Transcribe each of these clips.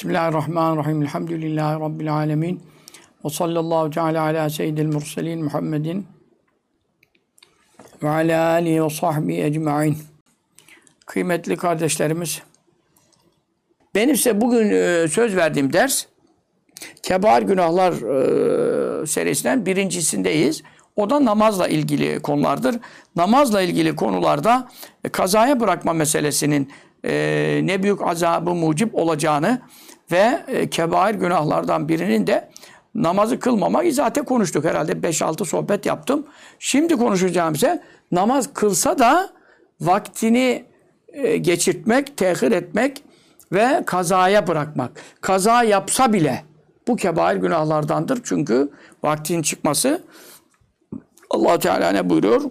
Bismillahirrahmanirrahim. Elhamdülillahi Rabbil alemin. Ve sallallahu teala ala seyyidil murselin Muhammedin ve ala alihi ve sahbihi ecma'in. Kıymetli kardeşlerimiz, benim size bugün e, söz verdiğim ders, Kebair Günahlar e, serisinden birincisindeyiz. O da namazla ilgili konulardır. Namazla ilgili konularda e, kazaya bırakma meselesinin e, ne büyük azabı mucip olacağını ve e, kebair günahlardan birinin de namazı kılmamak zaten konuştuk herhalde 5-6 sohbet yaptım. Şimdi konuşacağım ise namaz kılsa da vaktini e, geçirtmek, tehir etmek ve kazaya bırakmak. Kaza yapsa bile bu kebair günahlardandır. Çünkü vaktin çıkması allah Teala ne buyuruyor?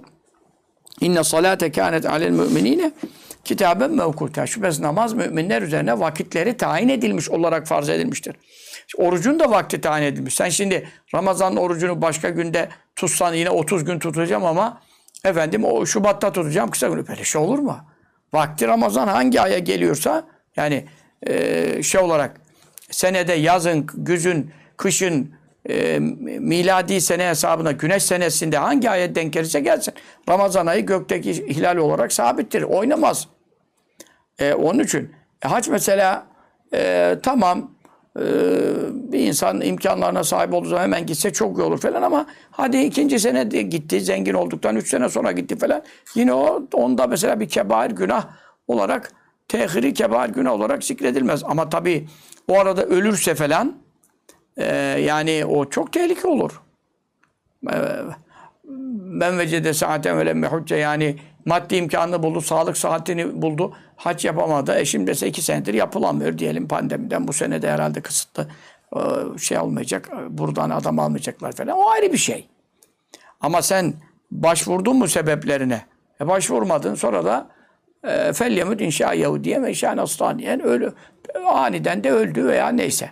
İnne salate kânet alel müminine kitaben mevkuta. Şüphesiz namaz müminler üzerine vakitleri tayin edilmiş olarak farz edilmiştir. Orucun da vakti tayin edilmiş. Sen şimdi Ramazan orucunu başka günde tutsan yine 30 gün tutacağım ama efendim o Şubat'ta tutacağım kısa günü. Böyle şey olur mu? Vakti Ramazan hangi aya geliyorsa yani e, şey olarak senede yazın, güzün, kışın, e, miladi sene hesabına güneş senesinde hangi ayet denk gelirse gelsin. Ramazan ayı gökteki hilal olarak sabittir. Oynamaz. E, onun için e, hac mesela e, tamam e, bir insan imkanlarına sahip olduğu zaman hemen gitse çok iyi olur falan ama hadi ikinci sene de gitti zengin olduktan üç sene sonra gitti falan yine o onda mesela bir kebair günah olarak tehiri kebair günah olarak zikredilmez. Ama tabii o arada ölürse falan ee, yani o çok tehlike olur. Ben vecede saaten ve lemme yani maddi imkanını buldu, sağlık saatini buldu, hac yapamadı. E şimdi ise iki senedir yapılamıyor diyelim pandemiden. Bu sene de herhalde kısıtlı e, şey olmayacak, buradan adam almayacaklar falan. O ayrı bir şey. Ama sen başvurdun mu sebeplerine? E başvurmadın sonra da e, felyemut inşa Yahudiye ve inşa Nasraniyen ölü. Aniden de öldü veya neyse.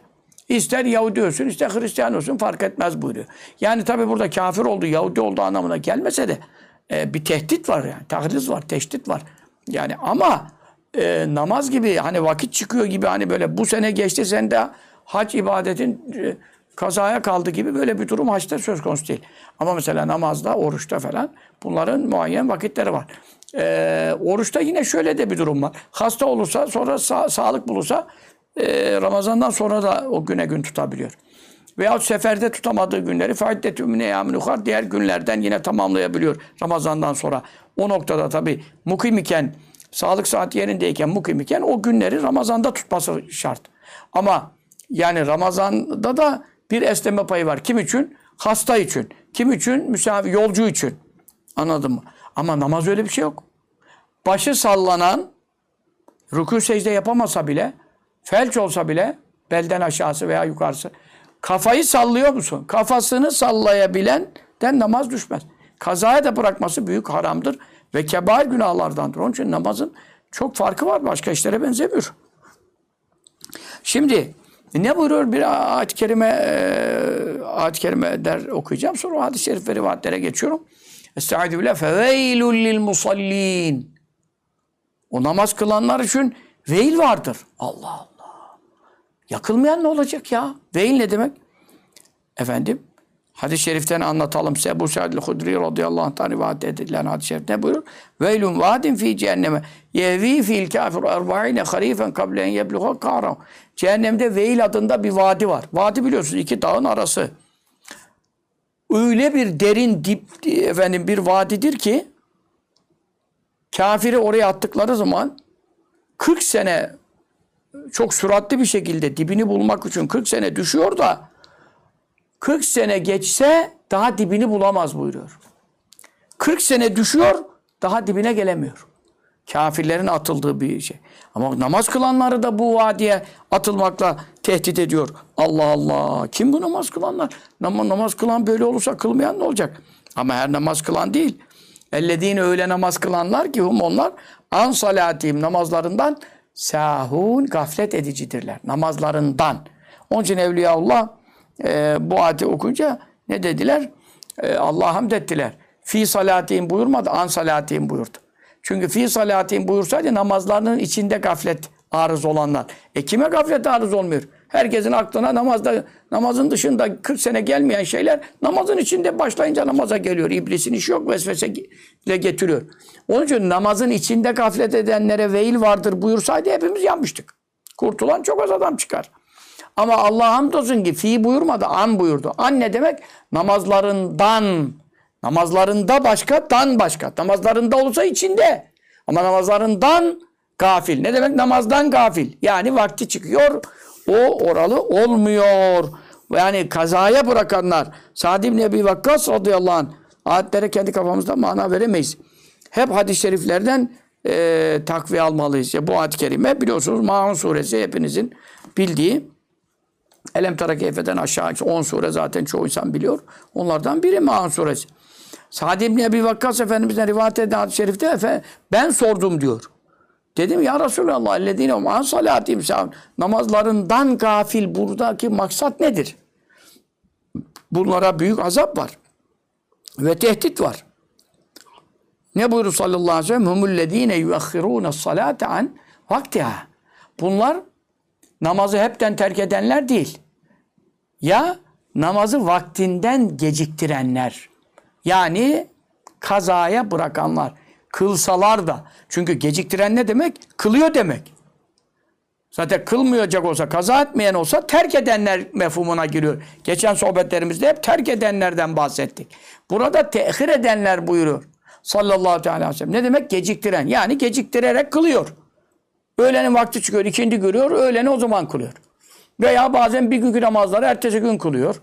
İster Yahudi olsun, ister Hristiyan olsun fark etmez buyuruyor. Yani tabi burada kafir oldu, Yahudi oldu anlamına gelmese de e, bir tehdit var yani. Tahriz var, teşdit var. Yani ama e, namaz gibi hani vakit çıkıyor gibi hani böyle bu sene geçti sen de hac ibadetin e, kazaya kaldı gibi böyle bir durum haçta söz konusu değil. Ama mesela namazda, oruçta falan bunların muayyen vakitleri var. E, oruçta yine şöyle de bir durum var. Hasta olursa sonra sa sağlık bulursa e, Ramazan'dan sonra da o güne gün tutabiliyor. Veyahut seferde tutamadığı günleri faiddetü mine yâmin diğer günlerden yine tamamlayabiliyor Ramazan'dan sonra. O noktada tabi mukim iken, sağlık saati yerindeyken mukim iken o günleri Ramazan'da tutması şart. Ama yani Ramazan'da da bir esneme payı var. Kim için? Hasta için. Kim için? Misafir, yolcu için. Anladın mı? Ama namaz öyle bir şey yok. Başı sallanan, rükû secde yapamasa bile felç olsa bile belden aşağısı veya yukarısı kafayı sallıyor musun? Kafasını sallayabilenden namaz düşmez. Kazaya da bırakması büyük haramdır ve kebair günahlardandır. Onun için namazın çok farkı var. Başka işlere benzemiyor. Şimdi ne buyuruyor bir ayet-i kerime e, ayet-i kerime der okuyacağım. Sonra hadis-i şerif ve rivayetlere geçiyorum. Estaizu billah feveylul lil musallin. O namaz kılanlar için veil vardır. Allah Allah. Yakılmayan ne olacak ya? Veil ne demek? Efendim, hadis-i şeriften anlatalım size. Ebu Sa'd-ı Hudri radıyallahu anh'tan rivayet edilen hadis-i şerif ne buyurur? Veylun vadin fi cehenneme yevi fil kafir erba'ine harifen kablen yebluğa karam. Cehennemde Veil adında bir vadi var. Vadi biliyorsunuz iki dağın arası. Öyle bir derin dip efendim bir vadidir ki kafiri oraya attıkları zaman 40 sene çok süratli bir şekilde dibini bulmak için 40 sene düşüyor da 40 sene geçse daha dibini bulamaz buyuruyor. 40 sene düşüyor daha dibine gelemiyor. Kafirlerin atıldığı bir şey. Ama namaz kılanları da bu vadiye atılmakla tehdit ediyor. Allah Allah. Kim bu namaz kılanlar? Nam namaz kılan böyle olursa kılmayan ne olacak? Ama her namaz kılan değil. Ellediğini öyle namaz kılanlar ki hum onlar an salatihim namazlarından sahun gaflet edicidirler. Namazlarından. Onun için Evliyaullah e, bu ayeti okunca ne dediler? E, Allah'a hamd ettiler. Fi salatihim buyurmadı, an salatihim buyurdu. Çünkü fi salatihim buyursaydı namazlarının içinde gaflet arız olanlar. E kime gaflet arız olmuyor? Herkesin aklına namazda namazın dışında 40 sene gelmeyen şeyler namazın içinde başlayınca namaza geliyor. İblisin işi yok vesveseyle getiriyor. Onun için namazın içinde gaflet edenlere veil vardır buyursaydı hepimiz yanmıştık. Kurtulan çok az adam çıkar. Ama Allah hamdolsun ki fi buyurmadı, an buyurdu. An ne demek? Namazlarından. Namazlarında başka, dan başka. Namazlarında olursa içinde. Ama namazlarından gafil. Ne demek? Namazdan gafil. Yani vakti çıkıyor, o oralı olmuyor. Yani kazaya bırakanlar. Sa'd ibn Ebi Vakkas radıyallahu anh. Ayetlere kendi kafamızda mana veremeyiz. Hep hadis-i şeriflerden e, takviye almalıyız. Ya, bu ayet-i kerime biliyorsunuz Maun suresi hepinizin bildiği. Elem Tara Keyfe'den aşağı 10 sure zaten çoğu insan biliyor. Onlardan biri Maun suresi. Sa'd ibn Ebi Vakkas Efendimiz'den rivayet eden hadis-i şerifte ben sordum diyor. Dedim ya Resulallah ellezine an salatim. Namazlarından gafil buradaki maksat nedir? Bunlara büyük azap var. Ve tehdit var. Ne buyurur sallallahu aleyhi ve sellem? Humullezine yuakhirûne salate an vaktiha. Bunlar namazı hepten terk edenler değil. Ya namazı vaktinden geciktirenler. Yani kazaya bırakanlar. Kılsalar da. Çünkü geciktiren ne demek? Kılıyor demek. Zaten kılmayacak olsa, kaza etmeyen olsa terk edenler mefhumuna giriyor. Geçen sohbetlerimizde hep terk edenlerden bahsettik. Burada tehir edenler buyuruyor. Sallallahu aleyhi ve sellem. Ne demek? Geciktiren. Yani geciktirerek kılıyor. Öğlenin vakti çıkıyor, ikindi görüyor, öğleni o zaman kılıyor. Veya bazen bir günkü namazları ertesi gün kılıyor.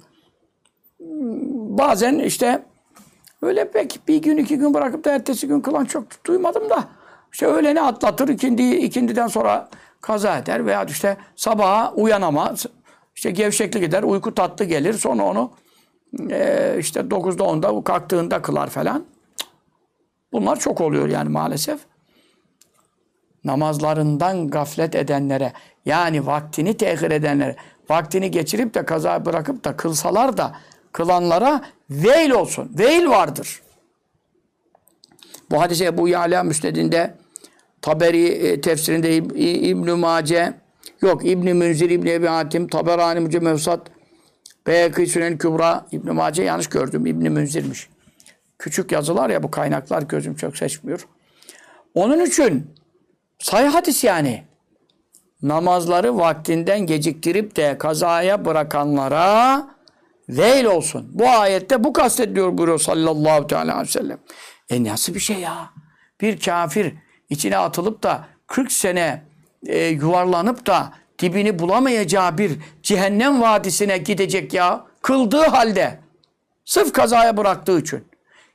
Bazen işte öyle pek bir gün iki gün bırakıp da ertesi gün kılan çok duymadım da. İşte öğleni atlatır, ikindi, ikindiden sonra kaza eder veya işte sabaha uyanamaz. İşte gevşeklik eder, uyku tatlı gelir. Sonra onu e, işte 9'da 10'da kalktığında kılar falan. Bunlar çok oluyor yani maalesef. Namazlarından gaflet edenlere yani vaktini tehir edenlere vaktini geçirip de kaza bırakıp da kılsalar da kılanlara veil olsun. Veil vardır. Bu hadise Ebu Yala Müsned'inde Taberi e, tefsirinde İb- İ- İbn-i Mace yok İbn-i Münzir, İbn-i Ebi Hatim, Taberani Mücemmevsat Beyekî Sünen Kübra İbn-i Mace yanlış gördüm. İbn-i Münzir'miş. Küçük yazılar ya bu kaynaklar gözüm çok seçmiyor. Onun için sayı hadis yani. Namazları vaktinden geciktirip de kazaya bırakanlara veil olsun. Bu ayette bu kastediliyor buyuruyor sallallahu teala aleyhi ve sellem. E nasıl bir şey ya? Bir kafir içine atılıp da 40 sene e, yuvarlanıp da dibini bulamayacağı bir cehennem vadisine gidecek ya. Kıldığı halde. Sırf kazaya bıraktığı için.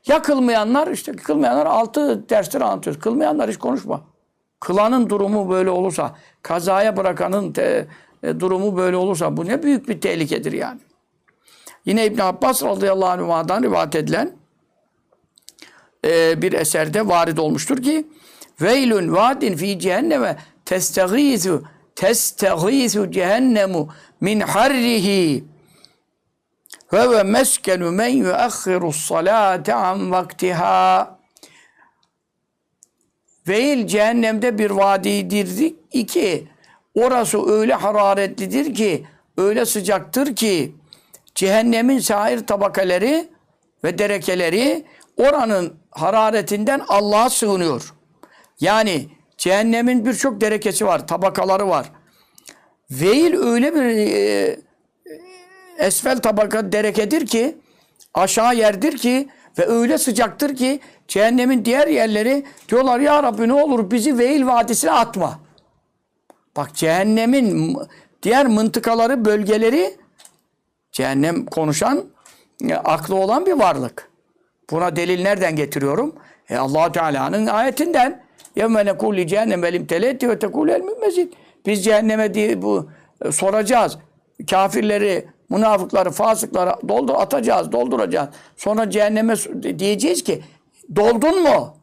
Ya kılmayanlar işte kılmayanlar altı dersleri anlatıyoruz. Kılmayanlar hiç konuşma. Kılanın durumu böyle olursa, kazaya bırakanın te- e, durumu böyle olursa bu ne büyük bir tehlikedir yani. Yine İbn Abbas radıyallahu anh'dan rivayet edilen e, bir eserde varid olmuştur ki Veylun vadin fi cehenneme testegizu testegizu cehennemu min harrihi ve ve meskenu men yuakhiru salate an vaktiha Veil cehennemde bir vadidir. İki, orası öyle hararetlidir ki, öyle sıcaktır ki, cehennemin sair tabakaları ve derekeleri oranın hararetinden Allah'a sığınıyor. Yani cehennemin birçok derekesi var, tabakaları var. Veil öyle bir e, esfel tabaka derekedir ki, aşağı yerdir ki ve öyle sıcaktır ki cehennemin diğer yerleri diyorlar ya Rabbi ne olur bizi Veil Vadisi'ne atma. Bak cehennemin diğer mıntıkaları, bölgeleri cehennem konuşan, e, aklı olan bir varlık. Buna delil nereden getiriyorum? E allah Teala'nın ayetinden. يَوْمَ نَقُولِ لِجَهَنَّمَ الْاِمْتَلَيْتِ وَتَقُولُ الْمُمَّزِينَ Biz cehenneme diye bu e, soracağız. Kafirleri, münafıkları, fasıkları doldur atacağız, dolduracağız. Sonra cehenneme s- diyeceğiz ki doldun mu?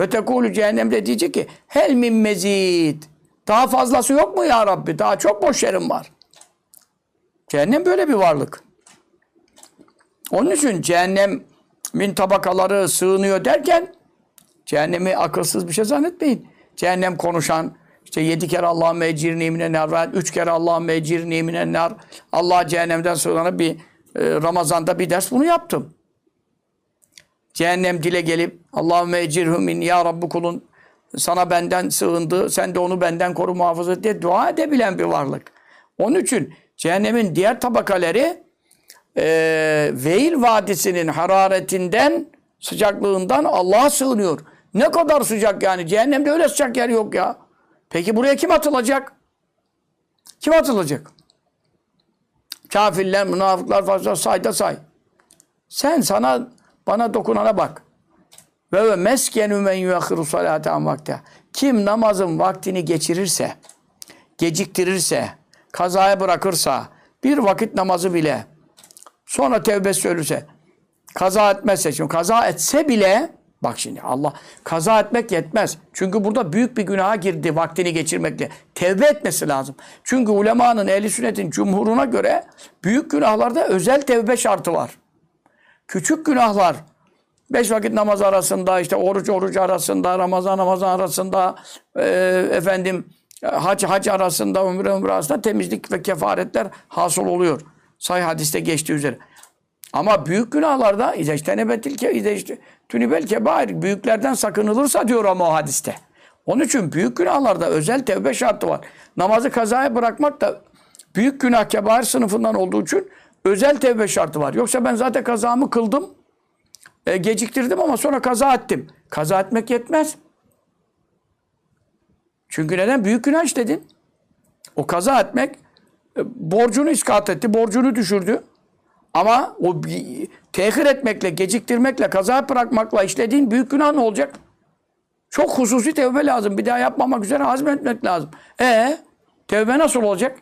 Ve tekulu cehennemde diyecek ki hel min mezid. Daha fazlası yok mu ya Rabbi? Daha çok boş yerim var. Cehennem böyle bir varlık. Onun için cehennemin tabakaları sığınıyor derken cehennemi akılsız bir şey zannetmeyin. Cehennem konuşan, İşte yedi kere Allah'ın mecirni minen nar, üç kere Allah'ın mecirni minen nar. Allah cehennemden sığınana bir e, Ramazan'da bir ders bunu yaptım. Cehennem dile gelip Allah'ın mecirhü min ya Rabbi kulun sana benden sığındı, sen de onu benden koru muhafaza diye dua edebilen bir varlık. Onun için cehennemin diğer tabakaları e, Veil Vadisi'nin hararetinden, sıcaklığından Allah'a sığınıyor. Ne kadar sıcak yani. Cehennemde öyle sıcak yer yok ya. Peki buraya kim atılacak? Kim atılacak? Kafirler, münafıklar fazla say da say. Sen sana bana dokunana bak. Ve ve meskenu men yuakhiru salate an vakte. Kim namazın vaktini geçirirse, geciktirirse, kazaya bırakırsa, bir vakit namazı bile sonra tevbe söylürse, kaza etmezse, şimdi kaza etse bile bak şimdi Allah kaza etmek yetmez. Çünkü burada büyük bir günaha girdi vaktini geçirmekle. Tevbe etmesi lazım. Çünkü ulemanın, ehli sünnetin cumhuruna göre büyük günahlarda özel tevbe şartı var. Küçük günahlar Beş vakit namaz arasında, işte oruç oruç arasında, Ramazan Ramazan arasında, e, efendim hac hac arasında, ömre ömre arasında temizlik ve kefaretler hasıl oluyor. Say hadiste geçtiği üzere. Ama büyük günahlarda izeştenebetil ke izeştünibel kebair büyüklerden sakınılırsa diyor ama o hadiste. Onun için büyük günahlarda özel tevbe şartı var. Namazı kazaya bırakmak da büyük günah kebair sınıfından olduğu için özel tevbe şartı var. Yoksa ben zaten kazamı kıldım. E, geciktirdim ama sonra kaza ettim. Kaza etmek yetmez. Çünkü neden? Büyük günah işledin. O kaza etmek e, borcunu iskat etti, borcunu düşürdü. Ama o tehir etmekle, geciktirmekle, kaza bırakmakla işlediğin büyük günah ne olacak? Çok hususi tevbe lazım. Bir daha yapmamak üzere azmetmek lazım. E tevbe nasıl olacak?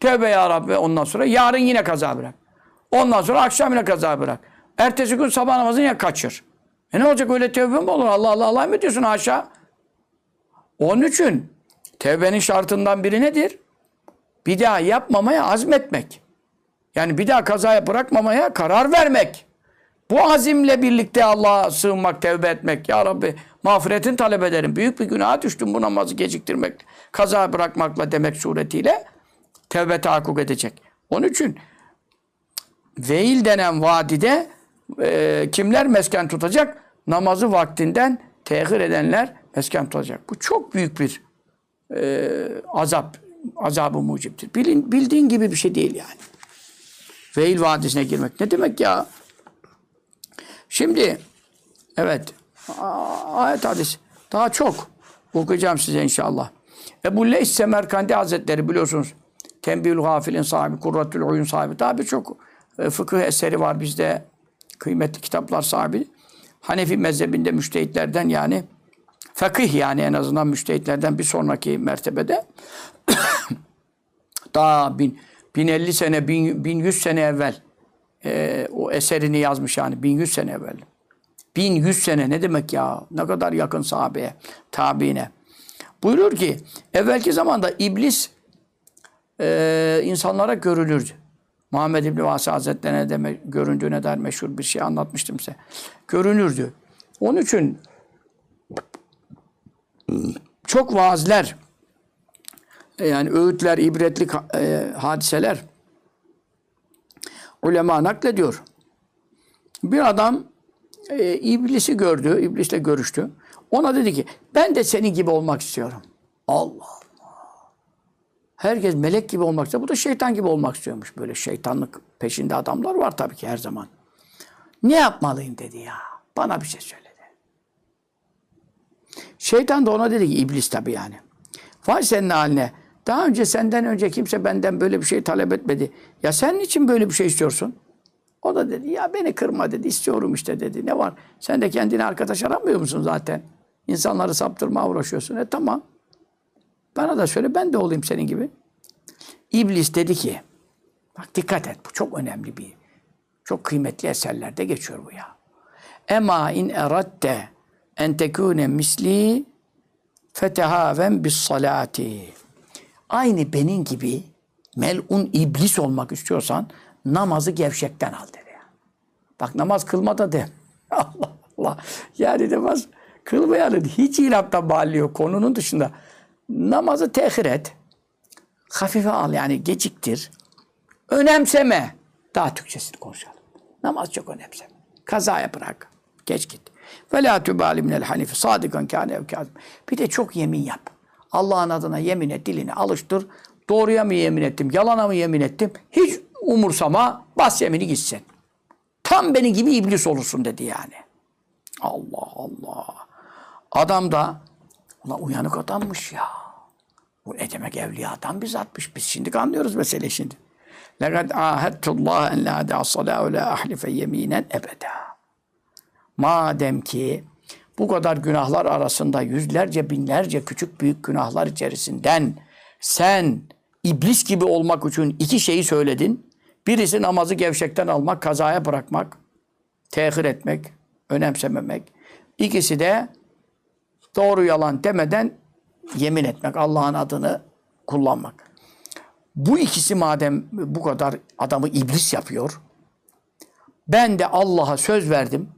Tevbe ya Rabbi ondan sonra yarın yine kaza bırak. Ondan sonra akşam yine kaza bırak. Ertesi gün sabah namazını ya kaçır. E ne olacak öyle tevbe mi olur? Allah Allah Allah mı diyorsun aşağı? Onun için tevbenin şartından biri nedir? Bir daha yapmamaya azmetmek. Yani bir daha kazaya bırakmamaya karar vermek. Bu azimle birlikte Allah'a sığınmak, tevbe etmek. Ya Rabbi mağfiretin talep ederim. Büyük bir günaha düştüm bu namazı geciktirmek, kaza bırakmakla demek suretiyle tevbe tahakkuk edecek. Onun için Veil denen vadide e, kimler mesken tutacak? Namazı vaktinden tehir edenler mesken tutacak. Bu çok büyük bir e, azap, azabı muciptir. Bilin, bildiğin gibi bir şey değil yani. Veil vadisine girmek. Ne demek ya? Şimdi evet ayet hadis daha çok okuyacağım size inşallah. Ebu Leys Semerkandi Hazretleri biliyorsunuz. Tembihül Gafil'in sahibi, Kurratül Uyun sahibi. Daha birçok e, fıkıh eseri var bizde. Kıymetli kitaplar sahibi. Hanefi mezhebinde müştehitlerden yani fakih yani en azından müştehitlerden bir sonraki mertebede daha bin, 1050 sene, bin, 1100 sene evvel e, o eserini yazmış yani 1100 sene evvel. 1100 sene ne demek ya? Ne kadar yakın sahabeye, tabiine. Buyurur ki evvelki zamanda iblis e, insanlara görülürdü. Muhammed İbni Vasi Hazretleri'ne de göründüğüne dair meşhur bir şey anlatmıştım size. Görünürdü. Onun için çok vaazler, e, yani öğütler, ibretlik e, hadiseler ulema naklediyor. Bir adam e, iblisi gördü, iblisle görüştü. Ona dedi ki ben de senin gibi olmak istiyorum. Allah Allah. Herkes melek gibi olmak istiyor. Bu da şeytan gibi olmak istiyormuş. Böyle şeytanlık peşinde adamlar var tabii ki her zaman. Ne yapmalıyım dedi ya. Bana bir şey söyledi. Şeytan da ona dedi ki iblis tabii yani. Vay senin haline. Daha önce senden önce kimse benden böyle bir şey talep etmedi. Ya sen niçin böyle bir şey istiyorsun? O da dedi ya beni kırma dedi. istiyorum işte dedi. Ne var? Sen de kendine arkadaş aramıyor musun zaten? İnsanları saptırmaya uğraşıyorsun. E tamam. Bana da söyle ben de olayım senin gibi. İblis dedi ki bak dikkat et bu çok önemli bir çok kıymetli eserlerde geçiyor bu ya. Ema in eradde en tekune misli fetehaven bis salati. Aynı benim gibi melun iblis olmak istiyorsan namazı gevşekten al dedi. Bak namaz kılmada de. Allah Allah. Yani namaz kılmayanın hiç ilapta bağlı yok. Konunun dışında. namazı tehir et. Hafife al yani geciktir. Önemseme. Daha Türkçesini konuşalım. Namaz çok önemseme. Kazaya bırak. Geç git. Ve la tübali minel hanifi sadıkan kâne ev kâzim. Bir de çok yemin yap. Allah'ın adına yemin et, dilini alıştır. Doğruya mı yemin ettim, yalana mı yemin ettim? Hiç umursama, bas yemini gitsin. Tam beni gibi iblis olursun dedi yani. Allah Allah. Adam da ulan uyanık adammış ya. Bu ne demek evliyadan bizatmış. Biz şimdi anlıyoruz meseleyi şimdi. لَقَدْ عَاهَدْتُ اللّٰهَ اَنْ لَا دَعَ الصَّلَاءَ وَلَا اَحْلِفَ يَم۪ينًا ebeda. Madem ki bu kadar günahlar arasında yüzlerce binlerce küçük büyük günahlar içerisinden sen iblis gibi olmak için iki şeyi söyledin. Birisi namazı gevşekten almak, kazaya bırakmak, tehir etmek, önemsememek. İkisi de doğru yalan demeden yemin etmek, Allah'ın adını kullanmak. Bu ikisi madem bu kadar adamı iblis yapıyor, ben de Allah'a söz verdim.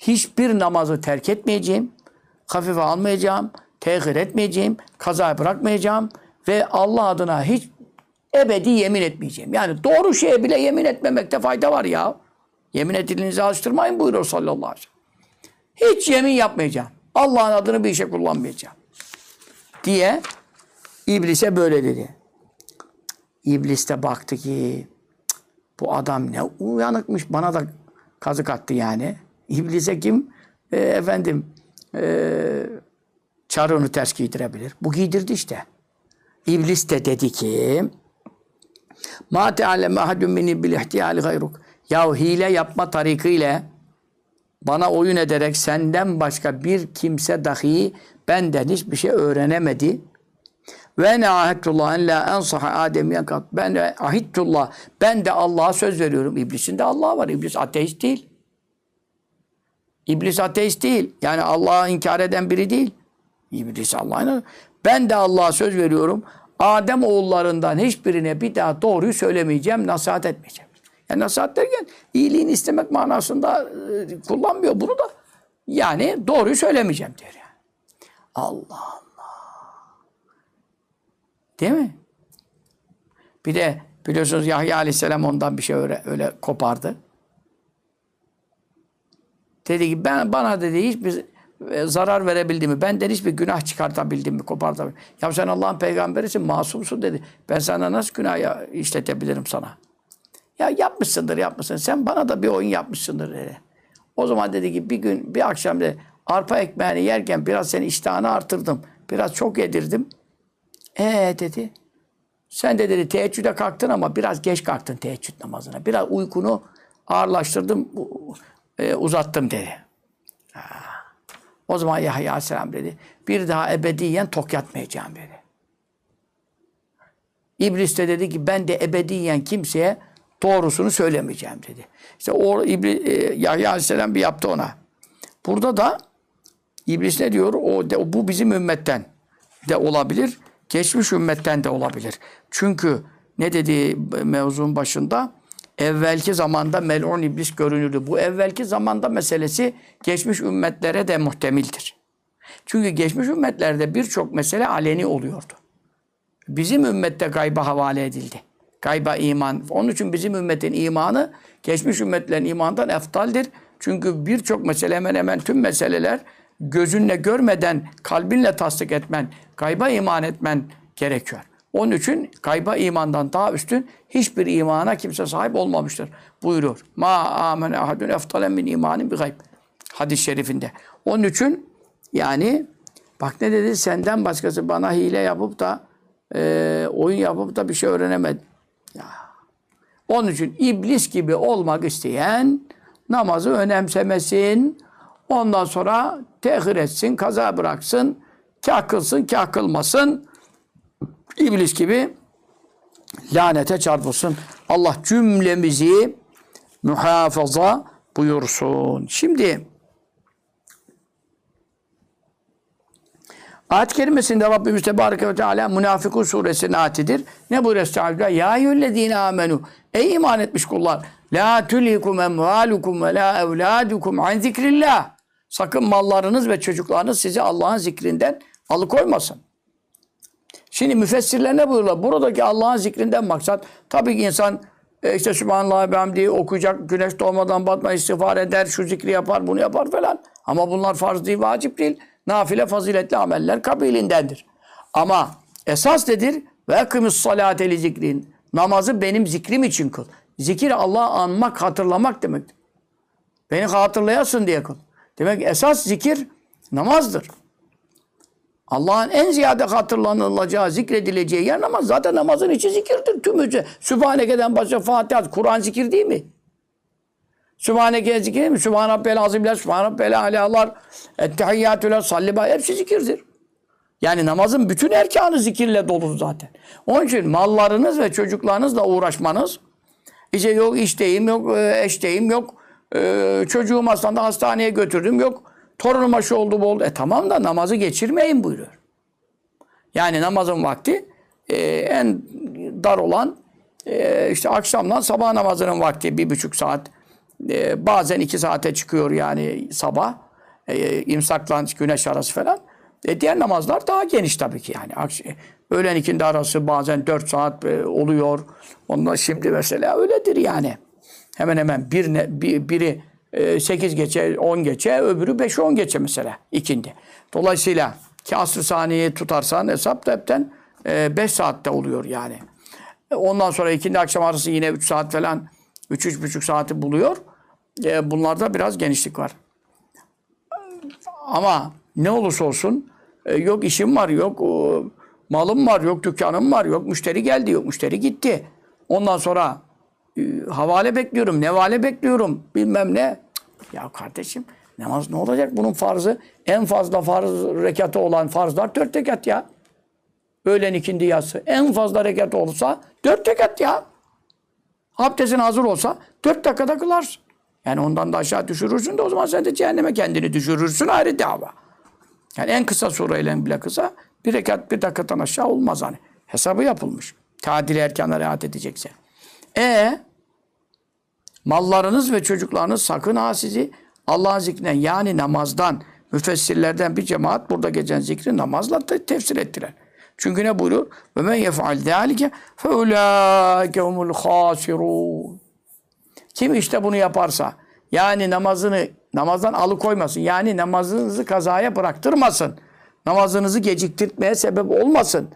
Hiçbir namazı terk etmeyeceğim, hafife almayacağım, tehir etmeyeceğim, kaza bırakmayacağım ve Allah adına hiç ebedi yemin etmeyeceğim. Yani doğru şeye bile yemin etmemekte fayda var ya. Yemin edilinizi alıştırmayın buyuruyor sallallahu aleyhi ve sellem. Hiç yemin yapmayacağım. Allah'ın adını bir işe kullanmayacağım. Diye iblise böyle dedi. İblis de baktı ki "Cık, bu adam ne uyanıkmış bana da kazık attı yani. İblise kim e, efendim e, çarığını ters giydirebilir. Bu giydirdi işte. İblis de dedi ki Ma te'alleme ahadun minni bil ihtiyali gayruk. Ya hile yapma tarikiyle bana oyun ederek senden başka bir kimse dahi benden hiçbir şey öğrenemedi. Ve ne ahittullah en la ensaha ademiyen kat. Ben de ahittullah. Ben de Allah'a söz veriyorum. İblisin de Allah var. İblis ateist değil. İblis ateist değil. Yani Allah'ı inkar eden biri değil. İblis Allah'ın. Ben de Allah'a söz veriyorum. Adem oğullarından hiçbirine bir daha doğruyu söylemeyeceğim, nasihat etmeyeceğim. Yani nasihat derken iyiliğini istemek manasında e, kullanmıyor bunu da. Yani doğruyu söylemeyeceğim diyor yani. Allah Allah. Değil mi? Bir de biliyorsunuz Yahya Aleyhisselam ondan bir şey öyle, öyle kopardı. Dedi ki ben bana dedi hiçbir e, zarar verebildim mi? Benden hiçbir günah çıkartabildim mi? Kopartabildim. Ya sen Allah'ın peygamberisin, masumsun dedi. Ben sana nasıl günah işletebilirim sana? Ya yapmışsındır, yapmışsın. Sen bana da bir oyun yapmışsındır dedi. O zaman dedi ki bir gün, bir akşam dedi, arpa ekmeğini yerken biraz senin iştahını artırdım. Biraz çok yedirdim. Ee dedi. Sen de dedi teheccüde kalktın ama biraz geç kalktın teheccüd namazına. Biraz uykunu ağırlaştırdım, e, uzattım dedi. O zaman Yahya Aleyhisselam dedi. Bir daha ebediyen tok yatmayacağım dedi. İblis de dedi ki ben de ebediyen kimseye doğrusunu söylemeyeceğim dedi. İşte o İblis, e, Yahya Aleyhisselam bir yaptı ona. Burada da İblis ne diyor? O de, bu bizim ümmetten de olabilir. Geçmiş ümmetten de olabilir. Çünkü ne dedi mevzunun başında? Evvelki zamanda melun iblis görünürdü. Bu evvelki zamanda meselesi geçmiş ümmetlere de muhtemildir. Çünkü geçmiş ümmetlerde birçok mesele aleni oluyordu. Bizim ümmette gayba havale edildi. Gayba iman. Onun için bizim ümmetin imanı geçmiş ümmetlerin imandan eftaldir. Çünkü birçok mesele hemen hemen tüm meseleler gözünle görmeden kalbinle tasdik etmen, gayba iman etmen gerekiyor. Onun için gayba imandan daha üstün hiçbir imana kimse sahip olmamıştır. Buyuruyor. Ma amene ahadun eftalen min imanin bi gayb. Hadis-i şerifinde. Onun için yani bak ne dedi senden başkası bana hile yapıp da e, oyun yapıp da bir şey öğrenemedi. Ya. Onun için iblis gibi olmak isteyen namazı önemsemesin. Ondan sonra tehir etsin, kaza bıraksın, kah kılsın, kah kılmasın. İblis gibi lanete çarpılsın. Allah cümlemizi muhafaza buyursun. Şimdi Ayet kerimesinde Rabbimiz Tebareke ve Teala Münafıkun suresinin ayetidir. Ne buyuruyor Estağfirullah? Ya eyyühellezine amenu. Ey iman etmiş kullar. La tülhikum emvalukum ve la evladukum an zikrillah. Sakın mallarınız ve çocuklarınız sizi Allah'ın zikrinden alıkoymasın. Şimdi müfessirler ne buyuruyorlar? Buradaki Allah'ın zikrinden maksat tabii ki insan e, işte Sübhanallah ve okuyacak, güneş doğmadan batma istiğfar eder, şu zikri yapar, bunu yapar falan. Ama bunlar farz değil, vacip değil. Nafile faziletli ameller kabilindendir. Ama esas nedir? Ve ekimiz salate li zikrin. Namazı benim zikrim için kıl. Zikir Allah'ı anmak, hatırlamak demektir. Beni hatırlayasın diye kıl. Demek esas zikir namazdır. Allah'ın en ziyade hatırlanılacağı, zikredileceği yer namaz. Zaten namazın içi zikirdir tümüce. Sübhaneke'den başka Fatiha, Kur'an zikir değil mi? Sübhaneke zikir değil mi? Sübhan Rabbel Azimler, Sübhan Rabbel Alâlar, Ettehiyyatüler, Salliba hepsi zikirdir. Yani namazın bütün erkanı zikirle dolu zaten. Onun için mallarınız ve çocuklarınızla uğraşmanız, işte yok işteyim, yok e, eşteyim, yok e, çocuğum hastalandı hastaneye götürdüm, yok torunuma şu oldu bu oldu. E tamam da namazı geçirmeyin buyuruyor. Yani namazın vakti e, en dar olan e, işte akşamdan sabah namazının vakti bir buçuk saat. E, bazen iki saate çıkıyor yani sabah. E, imsakla güneş arası falan. E, diğer namazlar daha geniş tabii ki yani. Öğlen ikindi arası bazen dört saat e, oluyor. Onda şimdi mesela öyledir yani. Hemen hemen bir, ne- bir biri 8 geçe, 10 geçe, öbürü 5 10 geçe mesela ikindi. Dolayısıyla ki asr saniyeyi tutarsan hesap da hepten 5 saatte oluyor yani. E, Ondan sonra ikindi akşam arası yine 3 saat falan 3-3,5 saati buluyor. E, bunlarda biraz genişlik var. Ama ne olursa olsun e, yok işim var, yok e, malım var, yok dükkanım var, yok müşteri geldi, yok müşteri gitti. Ondan sonra e, havale bekliyorum, nevale bekliyorum, bilmem ne. Ya kardeşim namaz ne olacak? Bunun farzı en fazla farz rekatı olan farzlar dört rekat ya. Öğlen ikindi yatsı. En fazla rekat olsa dört rekat ya. Abdestin hazır olsa dört dakikada kılarsın. Yani ondan da aşağı düşürürsün de o zaman sen de cehenneme kendini düşürürsün ayrı dava. Yani en kısa sureyle bile kısa bir rekat bir dakikadan aşağı olmaz hani. Hesabı yapılmış. Tadil erkana riayet edecekse. E mallarınız ve çocuklarınız sakın ha sizi Allah'ın zikrinden yani namazdan müfessirlerden bir cemaat burada geçen zikri namazla te- tefsir ettiler. Çünkü ne buyuruyor? Ve men yef'al zâlike fe ulâike humul. Kim işte bunu yaparsa yani namazını namazdan alıkoymasın. Yani namazınızı kazaya bıraktırmasın. Namazınızı geciktirmeye sebep olmasın.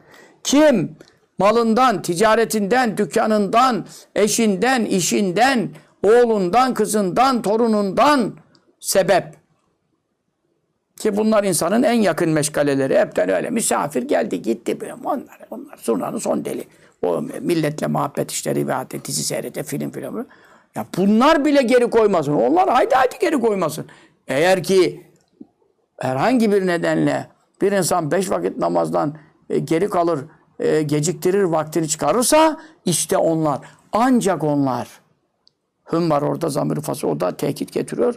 Kim malından, ticaretinden, dükkanından, eşinden, işinden, oğlundan, kızından, torunundan sebep. Ki bunlar insanın en yakın meşgaleleri. Hepten öyle. Misafir geldi gitti. Onlar, onlar zurnanın son deli. O milletle muhabbet işte rivayet, dizi seyrede, film film. Ya bunlar bile geri koymasın. Onlar haydi haydi geri koymasın. Eğer ki herhangi bir nedenle bir insan beş vakit namazdan e, geri kalır, e, geciktirir, vaktini çıkarırsa işte onlar. Ancak onlar. Hüm var orada zamir fası. O da tehdit getiriyor.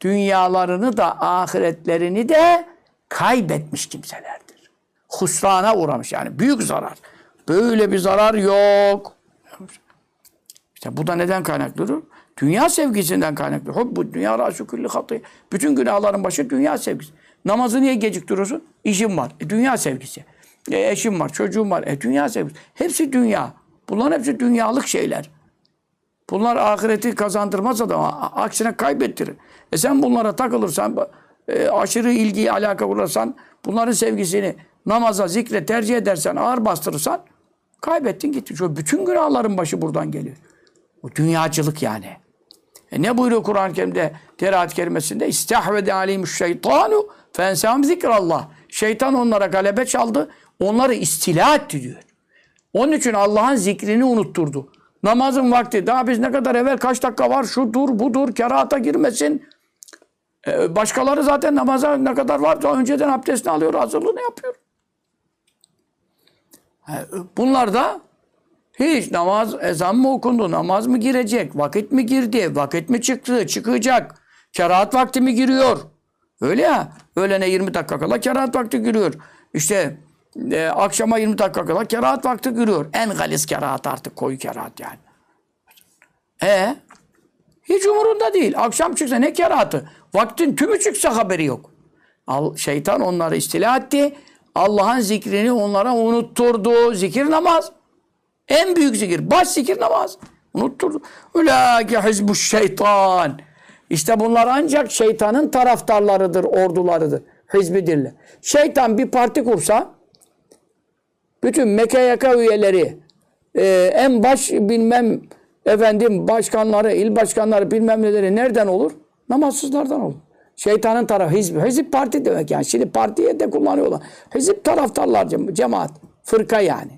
Dünyalarını da ahiretlerini de kaybetmiş kimselerdir. Husrana uğramış yani. Büyük zarar. Böyle bir zarar yok. İşte bu da neden kaynaklıdır? Dünya sevgisinden kaynaklı. Hubbu dünya rasu hatı. Bütün günahların başı dünya sevgisi. Namazı niye geciktiriyorsun? İşim var. E, dünya sevgisi. E, eşim var, çocuğum var. E, dünya sevgisi. Hepsi dünya. Bunların hepsi dünyalık şeyler. Bunlar ahireti kazandırmaz adama. Aksine kaybettirir. E sen bunlara takılırsan, e, aşırı ilgi, alaka kurarsan, bunların sevgisini namaza, zikre tercih edersen, ağır bastırırsan kaybettin gitti. Şu bütün günahların başı buradan geliyor. O dünyacılık yani. E ne buyuruyor Kur'an-ı Kerim'de, Terahat kerimesinde? İstahvede aleyhimuş şeytanu fensam zikrallah. Şeytan onlara galebe çaldı. Onları istila etti diyor. Onun için Allah'ın zikrini unutturdu. Namazın vakti. Daha biz ne kadar evvel kaç dakika var şudur budur kerahata girmesin. Ee, başkaları zaten namaza ne kadar var önceden abdestini alıyor hazırlığını yapıyor. Ee, Bunlar da hiç namaz ezan mı okundu, namaz mı girecek, vakit mi girdi, vakit mi çıktı, çıkacak, kerahat vakti mi giriyor? Öyle ya, öğlene 20 dakika kala kerahat vakti giriyor. İşte e, akşama 20 dakika kala kerahat vakti giriyor. En galis kerahat artık koyu kerahat yani. E hiç umurunda değil. Akşam çıksa ne kerahatı? Vaktin tümü çıksa haberi yok. Al, şeytan onları istila etti. Allah'ın zikrini onlara unutturdu. Zikir namaz. En büyük zikir. Baş zikir namaz. Unutturdu. Ülâke hizbu şeytan. İşte bunlar ancak şeytanın taraftarlarıdır, ordularıdır. Hizbidirler. Şeytan bir parti kursa bütün MKYK üyeleri e, en baş bilmem efendim başkanları, il başkanları bilmem neleri nereden olur? Namazsızlardan olur. Şeytanın tarafı hizbi. Hizip parti demek yani. Şimdi partiye de kullanıyorlar. Hizip taraftarlar cema- cemaat. Fırka yani.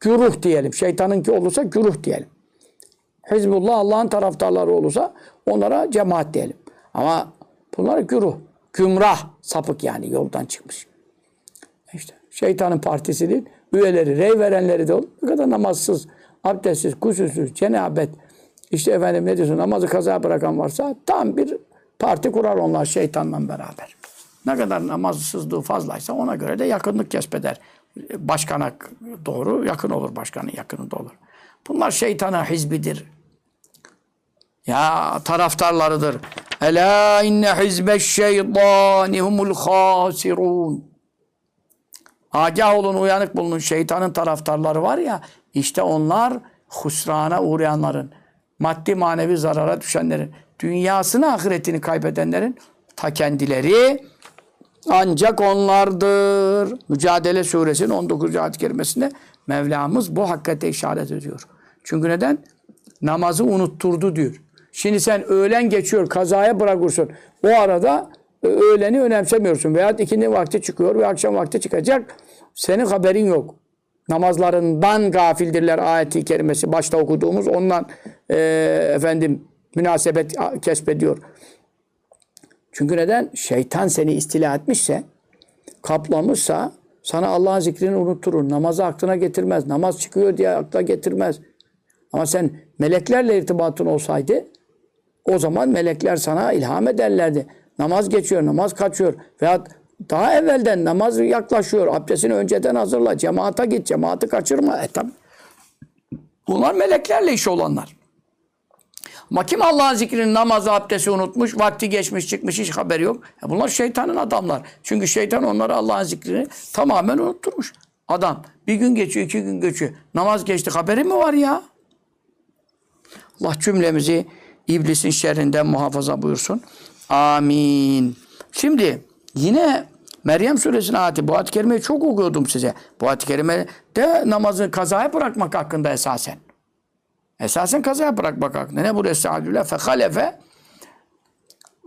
Güruh diyelim. Şeytanınki olursa güruh diyelim. Hizbullah Allah'ın taraftarları olursa onlara cemaat diyelim. Ama bunlar güruh. Gümrah. Sapık yani yoldan çıkmış. İşte şeytanın partisi değil. Üyeleri, rey verenleri de olur. Ne kadar namazsız, abdestsiz, kusursuz, cenabet, işte efendim ne diyorsun namazı kaza bırakan varsa tam bir parti kurar onlar şeytanla beraber. Ne kadar namazsızlığı fazlaysa ona göre de yakınlık kesbeder. Başkana doğru yakın olur, başkanın yakını da olur. Bunlar şeytana hizbidir. Ya taraftarlarıdır. Ela inne hizbeş şeytani humul hasirun. Agah olun, uyanık bulunun. Şeytanın taraftarları var ya, işte onlar husrana uğrayanların, maddi manevi zarara düşenlerin, dünyasını ahiretini kaybedenlerin ta kendileri ancak onlardır. Mücadele suresinin 19. ayet-i kerimesinde Mevlamız bu hakikate işaret ediyor. Çünkü neden? Namazı unutturdu diyor. Şimdi sen öğlen geçiyor, kazaya bırakırsın. O arada öğleni önemsemiyorsun. Veya ikindi vakti çıkıyor ve akşam vakti çıkacak. Senin haberin yok. Namazlarından gafildirler ayeti kerimesi. Başta okuduğumuz ondan e, efendim münasebet kesbediyor. Çünkü neden? Şeytan seni istila etmişse, kaplamışsa sana Allah'ın zikrini unutturur. Namazı aklına getirmez. Namaz çıkıyor diye aklına getirmez. Ama sen meleklerle irtibatın olsaydı o zaman melekler sana ilham ederlerdi. Namaz geçiyor, namaz kaçıyor. Veya daha evvelden namaz yaklaşıyor. Abdestini önceden hazırla. Cemaate git, cemaati kaçırma. E tabi. Bunlar meleklerle iş olanlar. Ama kim Allah'ın zikrini, namazı, abdesti unutmuş, vakti geçmiş, çıkmış, hiç haberi yok. E bunlar şeytanın adamlar. Çünkü şeytan onlara Allah'ın zikrini tamamen unutturmuş. Adam bir gün geçiyor, iki gün geçiyor. Namaz geçti, haberi mi var ya? Allah cümlemizi iblisin şerrinden muhafaza buyursun. Amin. Şimdi yine Meryem suresinin ayeti. Bu ayet-i kerimeyi çok okuyordum size. Bu ayet-i kerime de namazı kazaya bırakmak hakkında esasen. Esasen kazaya bırakmak hakkında. Ne bu Resulullah? Fehalefe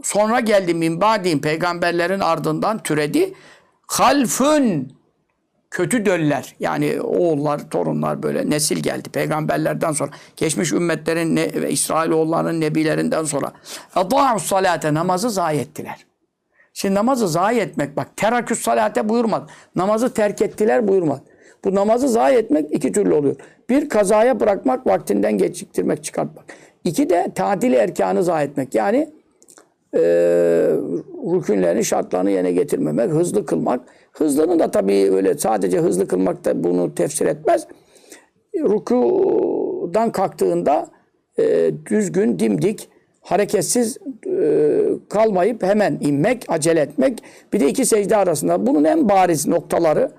sonra geldi min ba'dihim peygamberlerin ardından türedi. Halfün kötü döller. Yani oğullar, torunlar böyle nesil geldi. Peygamberlerden sonra. Geçmiş ümmetlerin ne, ve İsrailoğullarının nebilerinden sonra. Adâ'us salate namazı zayi ettiler. Şimdi namazı zayi etmek bak teraküs salate buyurmadı. Namazı terk ettiler buyurmadı. Bu namazı zayi etmek iki türlü oluyor. Bir kazaya bırakmak, vaktinden geciktirmek, çıkartmak. İki de tadil erkanı zayi etmek. Yani e, rükünlerini, şartlarını yerine getirmemek, hızlı kılmak. Hızlının da tabii öyle sadece hızlı kılmak da bunu tefsir etmez. Rükudan kalktığında e, düzgün, dimdik, hareketsiz e, kalmayıp hemen inmek, acele etmek. Bir de iki secde arasında. Bunun en bariz noktaları,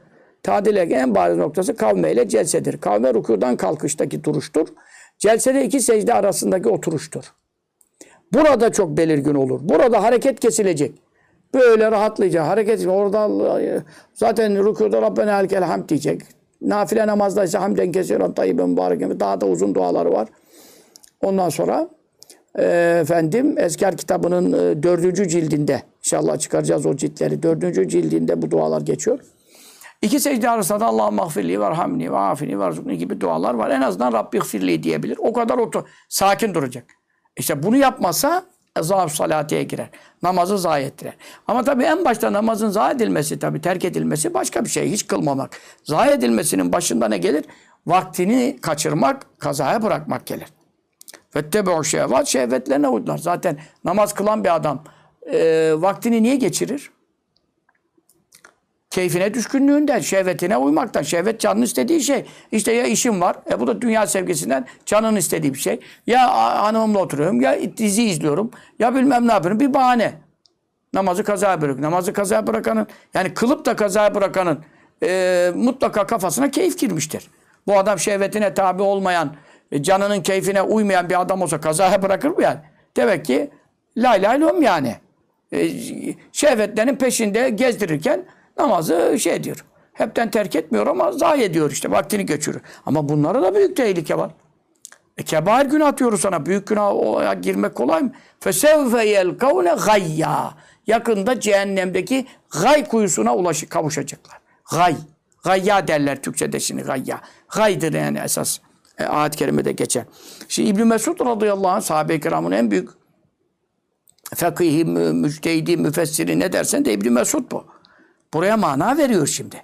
tadil en bariz noktası kavme ile celsedir. Kavme rükudan kalkıştaki duruştur. Celsede iki secde arasındaki oturuştur. Burada çok belirgin olur. Burada hareket kesilecek. Böyle rahatlayacak. Hareket orada zaten rükuda Rabbena elkel hamd diyecek. Nafile namazda ise hamden kesiren tayyiben mübareken. Daha da uzun duaları var. Ondan sonra e, efendim Ezkar kitabının e, dördüncü cildinde inşallah çıkaracağız o ciltleri. Dördüncü cildinde bu dualar geçiyor. İki secde arasında Allah mağfirli ve hamni ve afini ve rızukni gibi dualar var. En azından Rabbi gfirli diyebilir. O kadar otur, sakin duracak. İşte bunu yapmasa zaaf salatiye girer. Namazı zayi ettirer. Ama tabii en başta namazın zayi edilmesi tabii terk edilmesi başka bir şey. Hiç kılmamak. Zayi edilmesinin başında ne gelir? Vaktini kaçırmak, kazaya bırakmak gelir. Vettebe'u şehvat şehvetlerine uydular. Zaten namaz kılan bir adam e, vaktini niye geçirir? Keyfine düşkünlüğünden, şehvetine uymaktan. Şehvet canın istediği şey. İşte ya işim var. E bu da dünya sevgisinden canın istediği bir şey. Ya hanımımla oturuyorum, ya dizi izliyorum, ya bilmem ne yapıyorum. Bir bahane. Namazı kazaya bırak. Namazı kazaya bırakanın, yani kılıp da kazaya bırakanın e, mutlaka kafasına keyif girmiştir. Bu adam şehvetine tabi olmayan, e, canının keyfine uymayan bir adam olsa kazaya bırakır mı yani? Demek ki lay lay lom yani. E, şehvetlerin peşinde gezdirirken namazı şey diyor. Hepten terk etmiyor ama zayi ediyor işte. Vaktini geçiriyor. Ama bunlara da büyük tehlike var. E kebair günah atıyoruz sana. Büyük günah girmek kolay mı? Fesevfe yelkavne gayya. Yakında cehennemdeki gay kuyusuna ulaşı kavuşacaklar. Gay. Gayya derler Türkçe'de şimdi gayya. Gaydır yani esas. E, ayet-i kerimede geçer. Şimdi İbn Mesud radıyallahu anh sahabe-i kiramın en büyük fakihi, mü- müçtehidi, müfessiri ne dersen de İbn Mesud bu. Buraya mana veriyor şimdi.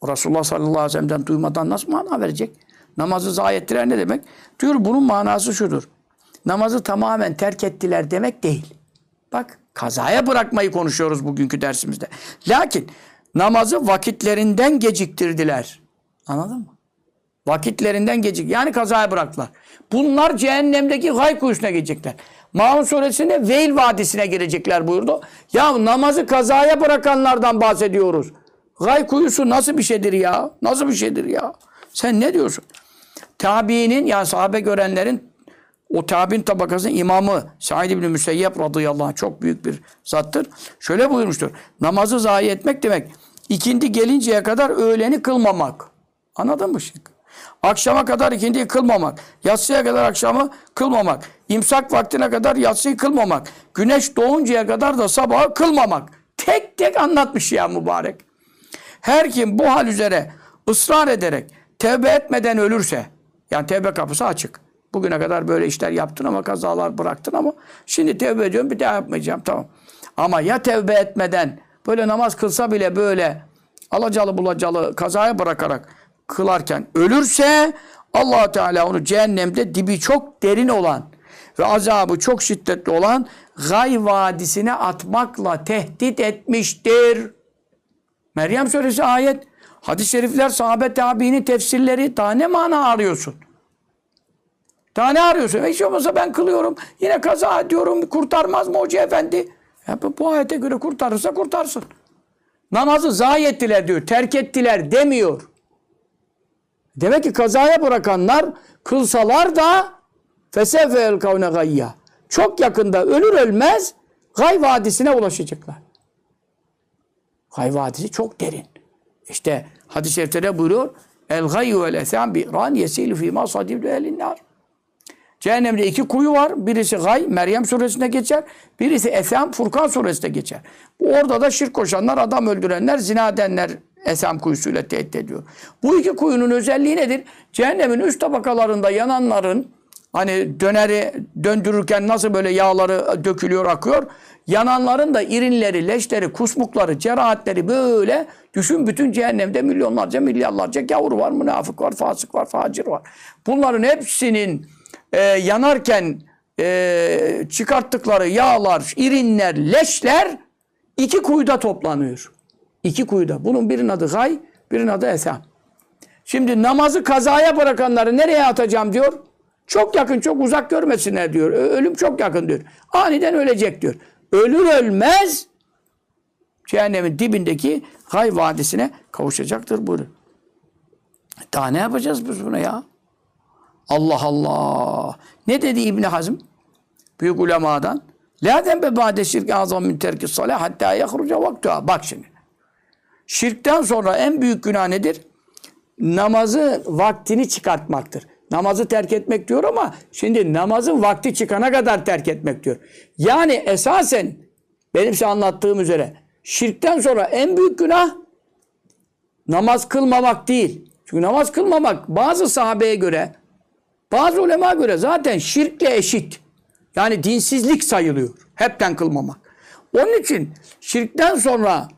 O Resulullah sallallahu aleyhi ve sellem'den duymadan nasıl mana verecek? Namazı zayi ettiler ne demek? Diyor bunun manası şudur. Namazı tamamen terk ettiler demek değil. Bak kazaya bırakmayı konuşuyoruz bugünkü dersimizde. Lakin namazı vakitlerinden geciktirdiler. Anladın mı? Vakitlerinden gecik. Yani kazaya bıraktılar. Bunlar cehennemdeki gay kuyusuna girecekler. Maun suresinde Veil Vadisi'ne girecekler buyurdu. Ya namazı kazaya bırakanlardan bahsediyoruz. Gay kuyusu nasıl bir şeydir ya? Nasıl bir şeydir ya? Sen ne diyorsun? Tabiinin yani sahabe görenlerin o tabi'in tabakasının imamı Said İbni Müseyyep radıyallahu anh çok büyük bir zattır. Şöyle buyurmuştur. Namazı zayi etmek demek ikindi gelinceye kadar öğleni kılmamak. Anladın mı şimdi? Akşama kadar ikindiyi kılmamak. Yatsıya kadar akşamı kılmamak. İmsak vaktine kadar yatsıyı kılmamak. Güneş doğuncaya kadar da sabahı kılmamak. Tek tek anlatmış ya mübarek. Her kim bu hal üzere ısrar ederek tevbe etmeden ölürse, yani tevbe kapısı açık. Bugüne kadar böyle işler yaptın ama kazalar bıraktın ama şimdi tevbe ediyorum bir daha yapmayacağım tamam. Ama ya tevbe etmeden böyle namaz kılsa bile böyle alacalı bulacalı kazaya bırakarak kılarken ölürse allah Teala onu cehennemde dibi çok derin olan ve azabı çok şiddetli olan Gay Vadisi'ne atmakla tehdit etmiştir. Meryem suresi ayet. Hadis-i şerifler, sahabe tabiinin tefsirleri. Daha ne mana arıyorsun? Daha ne arıyorsun? Hiç olmazsa ben kılıyorum. Yine kaza ediyorum. Kurtarmaz mı hoca efendi? Ya bu, ayete göre kurtarırsa kurtarsın. Namazı zayi ettiler diyor. Terk ettiler demiyor. Demek ki kazaya bırakanlar kılsalar da fesefel kavne gayya. Çok yakında ölür ölmez gay vadisine ulaşacaklar. Gay vadisi çok derin. İşte hadis-i şerifte ne buyuruyor? El gayyu vel etham bi ran yesilu fi ma sadibdu elin nar. Cehennemde iki kuyu var. Birisi Gay, Meryem suresinde geçer. Birisi Esam, Furkan suresinde geçer. Orada da şirk koşanlar, adam öldürenler, zina edenler Esam kuyusuyla tehdit ediyor. Bu iki kuyunun özelliği nedir? Cehennemin üst tabakalarında yananların hani döneri döndürürken nasıl böyle yağları dökülüyor, akıyor. Yananların da irinleri, leşleri, kusmukları, cerahatleri böyle düşün bütün cehennemde milyonlarca, milyarlarca gavur var, münafık var, fasık var, facir var. Bunların hepsinin e, yanarken e, çıkarttıkları yağlar, irinler, leşler iki kuyuda toplanıyor. İki kuyuda. Bunun birinin adı gay, birinin adı esam. Şimdi namazı kazaya bırakanları nereye atacağım diyor. Çok yakın, çok uzak görmesinler diyor. Ölüm çok yakın diyor. Aniden ölecek diyor. Ölür ölmez cehennemin dibindeki gay vadisine kavuşacaktır buyuruyor. Daha ne yapacağız biz buna ya? Allah Allah. Ne dedi İbn Hazm? Büyük ulemadan. La dembe ba'de şirk azam min terki salah hatta yahruca vaktuha. Bak şimdi. Şirkten sonra en büyük günah nedir? Namazı vaktini çıkartmaktır. Namazı terk etmek diyor ama şimdi namazın vakti çıkana kadar terk etmek diyor. Yani esasen benim size anlattığım üzere şirkten sonra en büyük günah namaz kılmamak değil. Çünkü namaz kılmamak bazı sahabeye göre bazı ulema göre zaten şirkle eşit. Yani dinsizlik sayılıyor. Hepten kılmamak. Onun için şirkten sonra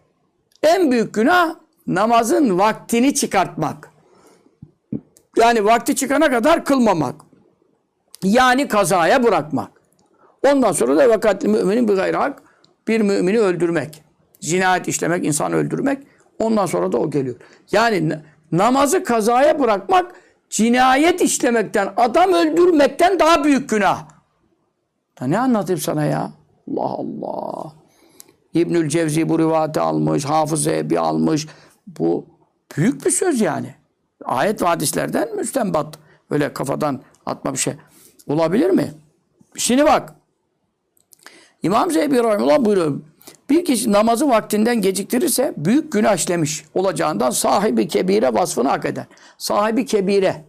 en büyük günah namazın vaktini çıkartmak. Yani vakti çıkana kadar kılmamak. Yani kazaya bırakmak. Ondan sonra da vakatli müminin bir gayrı hak bir mümini öldürmek. Cinayet işlemek, insan öldürmek. Ondan sonra da o geliyor. Yani na- namazı kazaya bırakmak cinayet işlemekten, adam öldürmekten daha büyük günah. Da ne anlatayım sana ya? Allah Allah. İbnül Cevzi bu rivayeti almış, Hafız Ebi almış. Bu Büyük bir söz yani. Ayet ve hadislerden müstenbat. Öyle kafadan atma bir şey. Olabilir mi? Şimdi bak. İmam Zeybi Rahimullah buyuruyor. Bir kişi namazı vaktinden geciktirirse büyük günah işlemiş olacağından sahibi kebire vasfını hak eder. Sahibi kebire.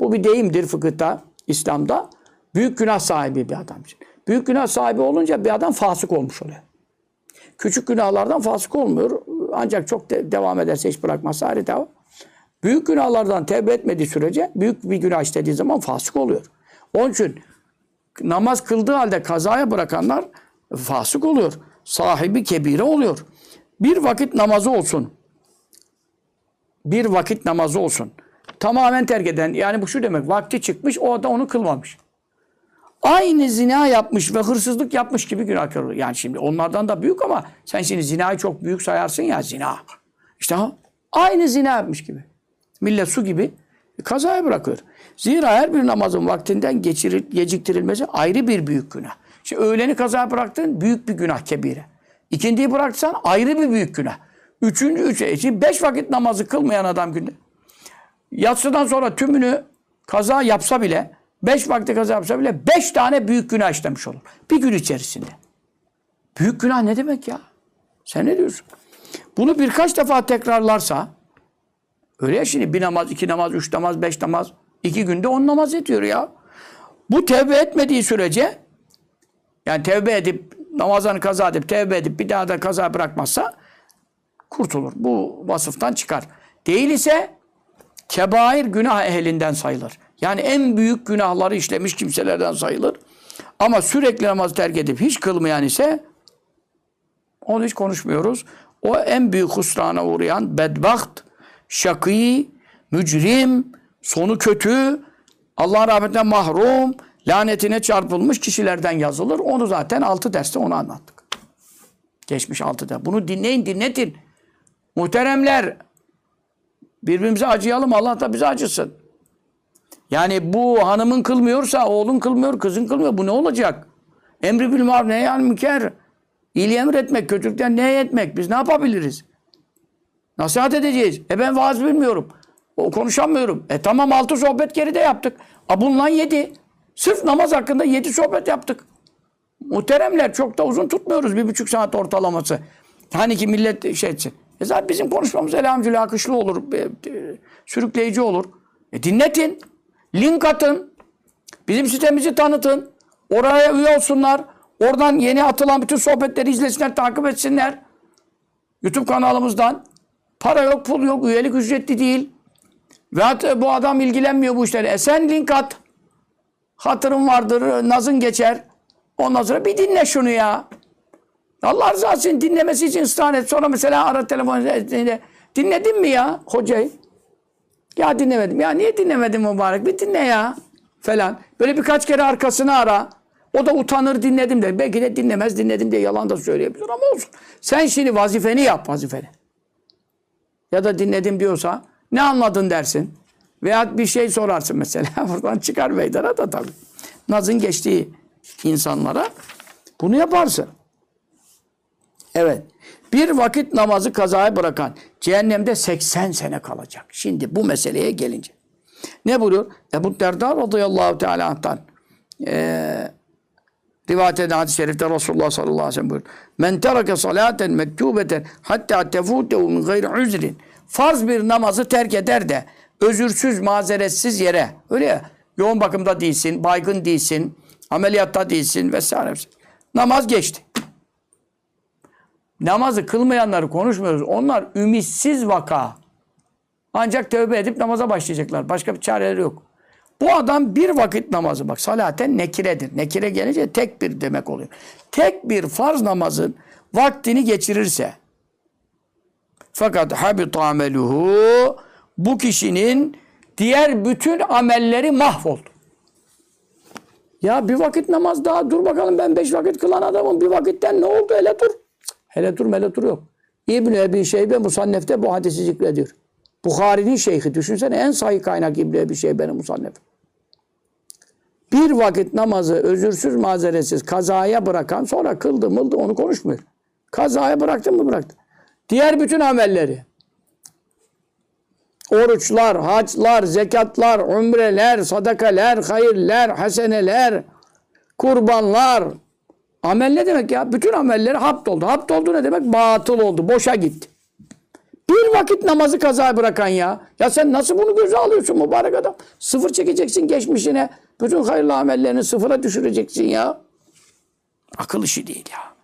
Bu bir deyimdir fıkıhta, İslam'da. Büyük günah sahibi bir adam için. Büyük günah sahibi olunca bir adam fasık olmuş oluyor. Küçük günahlardan fasık olmuyor. Ancak çok de- devam ederse hiç bırakmazsa ayrı. Büyük günahlardan tevbe etmediği sürece büyük bir günah işlediği zaman fasık oluyor. Onun için namaz kıldığı halde kazaya bırakanlar fasık oluyor. Sahibi kebire oluyor. Bir vakit namazı olsun. Bir vakit namazı olsun. Tamamen terk eden yani bu şu demek vakti çıkmış o da onu kılmamış. Aynı zina yapmış ve hırsızlık yapmış gibi günahkar olur. Yani şimdi onlardan da büyük ama sen şimdi zinayı çok büyük sayarsın ya zina. İşte aynı zina yapmış gibi. Millet su gibi kazaya bırakıyor. Zira her bir namazın vaktinden geçiril, geciktirilmesi ayrı bir büyük günah. Şimdi öğleni kazaya bıraktın büyük bir günah kebire. İkindiyi bıraksan ayrı bir büyük günah. Üçüncü, üçe. Şimdi beş vakit namazı kılmayan adam günde. Yatsıdan sonra tümünü kaza yapsa bile, beş vakti kaza yapsa bile beş tane büyük günah işlemiş olur. Bir gün içerisinde. Büyük günah ne demek ya? Sen ne diyorsun? Bunu birkaç defa tekrarlarsa, öyle ya şimdi bir namaz, iki namaz, üç namaz, beş namaz, iki günde on namaz ediyor ya. Bu tevbe etmediği sürece, yani tevbe edip, namazını kaza edip, tevbe edip bir daha da kaza bırakmazsa kurtulur. Bu vasıftan çıkar. Değil ise kebair günah ehlinden sayılır. Yani en büyük günahları işlemiş kimselerden sayılır. Ama sürekli namazı terk edip hiç kılmayan ise onu hiç konuşmuyoruz. O en büyük husrana uğrayan bedbaht, şakî, mücrim, sonu kötü, Allah rahmetinden mahrum, lanetine çarpılmış kişilerden yazılır. Onu zaten altı derste onu anlattık. Geçmiş altı ders. Bunu dinleyin, dinletin. Muhteremler, birbirimize acıyalım. Allah da bize acısın. Yani bu hanımın kılmıyorsa, oğlun kılmıyor, kızın kılmıyor. Bu ne olacak? Emri bil maruf nehyan müker. İyiliği emretmek, kötülükten ne etmek? Biz ne yapabiliriz? Nasihat edeceğiz. E ben vaaz bilmiyorum. O konuşamıyorum. E tamam altı sohbet geride yaptık. A bundan yedi. Sırf namaz hakkında yedi sohbet yaptık. Muhteremler çok da uzun tutmuyoruz. Bir buçuk saat ortalaması. Hani ki millet şey etsin. E zaten bizim konuşmamız elhamdülillah akışlı olur. e, e, Sürükleyici olur. E dinletin. Link atın. Bizim sitemizi tanıtın. Oraya üye olsunlar. Oradan yeni atılan bütün sohbetleri izlesinler, takip etsinler. YouTube kanalımızdan. Para yok, pul yok, üyelik ücretli değil. Ve bu adam ilgilenmiyor bu işlere. E sen link at. Hatırın vardır, nazın geçer. Ondan sonra bir dinle şunu ya. Allah rızası için dinlemesi için ısrar et. Sonra mesela ara telefon dinle. Dinledin mi ya hocayı? Ya dinlemedim. Ya niye dinlemedin mübarek? Bir dinle ya. Falan. Böyle birkaç kere arkasını ara. O da utanır dinledim der. Belki de dinlemez dinledim diye yalan da söyleyebilir ama olsun. Sen şimdi vazifeni yap vazifeni. Ya da dinledim diyorsa ne anladın dersin. Veya bir şey sorarsın mesela. Buradan çıkar meydana da tabii. Nazın geçtiği insanlara bunu yaparsın. Evet. Bir vakit namazı kazaya bırakan cehennemde 80 sene kalacak. Şimdi bu meseleye gelince. Ne buyuruyor? Ebu Derda radıyallahu teala anh'tan ee, rivayet eden hadis-i şerifte Resulullah sallallahu aleyhi ve sellem buyuruyor. Men terake salaten mektubeten hatta tefutehu min gayri üzrin. Farz bir namazı terk eder de özürsüz, mazeretsiz yere. Öyle ya. Yoğun bakımda değilsin, baygın değilsin, ameliyatta değilsin vesaire. Namaz geçti. Namazı kılmayanları konuşmuyoruz. Onlar ümitsiz vaka. Ancak tövbe edip namaza başlayacaklar. Başka bir çareleri yok. Bu adam bir vakit namazı bak salaten nekiredir. Nekire gelince tek bir demek oluyor. Tek bir farz namazın vaktini geçirirse fakat habita ameluhu bu kişinin diğer bütün amelleri mahvoldu. Ya bir vakit namaz daha dur bakalım ben beş vakit kılan adamım. Bir vakitten ne oldu hele dur. Hele dur hele dur yok. İbn-i Ebi Şeybe Musannef'te bu hadisi zikrediyor. Bukhari'nin şeyhi. Düşünsene en sahih kaynak İbn-i Ebi Şeybe'nin Musannef. Bir vakit namazı özürsüz mazeretsiz kazaya bırakan sonra kıldı mıldı onu konuşmuyor. Kazaya bıraktın mı bıraktın. Diğer bütün amelleri oruçlar, haclar, zekatlar, umreler, sadakaler, hayırler, haseneler, kurbanlar. Amel ne demek ya? Bütün amelleri hapt oldu. Hapt oldu ne demek? Batıl oldu. Boşa gitti. Bir vakit namazı kaza bırakan ya. Ya sen nasıl bunu göze alıyorsun mübarek adam? Sıfır çekeceksin geçmişine. Bütün hayırlı amellerini sıfıra düşüreceksin ya. Akıl işi değil ya.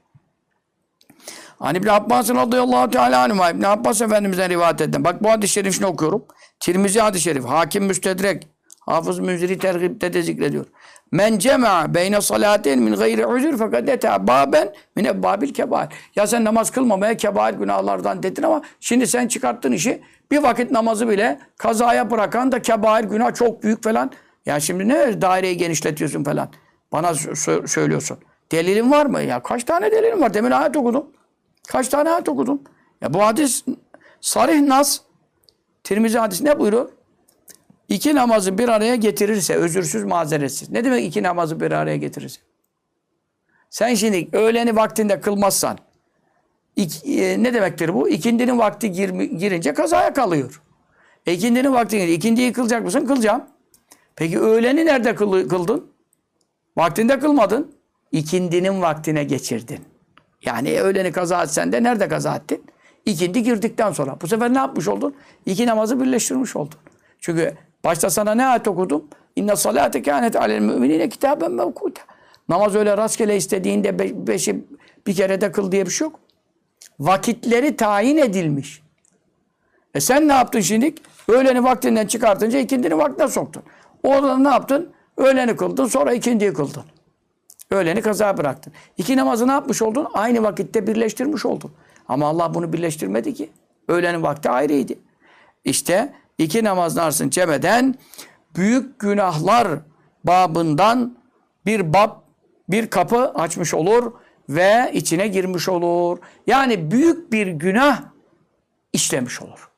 Hani İbn Abbas radıyallahu teala anhuma İbn Abbas Efendimiz'den rivayet eden. Bak bu hadis-i şerifini okuyorum. Tirmizi hadis-i şerif. Hakim Müstedrek. Hafız Münziri tergibde de zikrediyor. Men cema'a beyne salatin min gayri uzur fakat ete baben min ebbabil kebair. Ya sen namaz kılmamaya kebair günahlardan dedin ama şimdi sen çıkarttın işi. Bir vakit namazı bile kazaya bırakan da kebair günah çok büyük falan. Ya şimdi ne daireyi genişletiyorsun falan. Bana sö- söylüyorsun. Delilin var mı? Ya kaç tane delilin var? Demin ayet okudum. Kaç tane ayet okudum? Ya bu hadis sarih nas. Tirmizi hadis ne buyuruyor? İki namazı bir araya getirirse özürsüz mazeretsiz. Ne demek iki namazı bir araya getirirse? Sen şimdi öğleni vaktinde kılmazsan iki- e, ne demektir bu? İkindinin vakti gir- girince kazaya kalıyor. E, ikindinin vakti girince ikindiyi kılacak mısın? Kılacağım. Peki öğleni nerede kıldın? Vaktinde kılmadın. İkindinin vaktine geçirdin. Yani öğleni kaza etsen de nerede kaza ettin? İkindi girdikten sonra. Bu sefer ne yapmış oldun? İki namazı birleştirmiş oldun. Çünkü başta sana ne ayet okudum? İnne salate kânet alel müminine kitaben mevkuta. Namaz öyle rastgele istediğinde be- beşi bir kere de kıl diye bir şey yok. Vakitleri tayin edilmiş. E sen ne yaptın şimdi? Öğleni vaktinden çıkartınca ikindini vaktine soktun. Orada ne yaptın? Öğleni kıldın sonra ikindiyi kıldın. Öğleni kaza bıraktın. İki namazı ne yapmış oldun? Aynı vakitte birleştirmiş oldun. Ama Allah bunu birleştirmedi ki. Öğlenin vakti ayrıydı. İşte iki namazın arasını cemeden büyük günahlar babından bir bab, bir kapı açmış olur ve içine girmiş olur. Yani büyük bir günah işlemiş olur.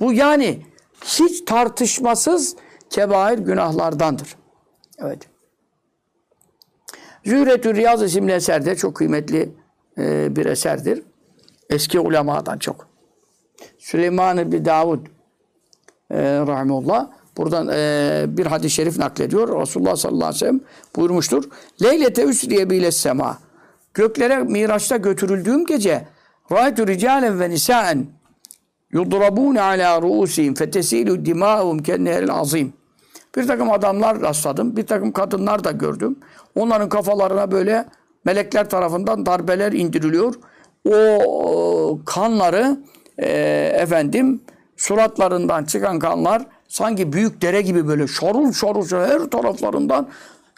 Bu yani hiç tartışmasız kebair günahlardandır. Evet. Zühretü Riyaz isimli eserde çok kıymetli e, bir eserdir. Eski ulemadan çok. Süleyman bin Davud e, rahimullah buradan e, bir hadis-i şerif naklediyor. Resulullah sallallahu aleyhi ve sellem buyurmuştur. Leylete üsriye bile sema. Göklere Miraç'ta götürüldüğüm gece Râetü ricalen ve nisâen yudrabûne alâ ruûsihim fetesîlü dimâhum kenneheril azîm. Bir takım adamlar rastladım. Bir takım kadınlar da gördüm. Onların kafalarına böyle melekler tarafından darbeler indiriliyor. O kanları e, efendim suratlarından çıkan kanlar sanki büyük dere gibi böyle şorul şorul her taraflarından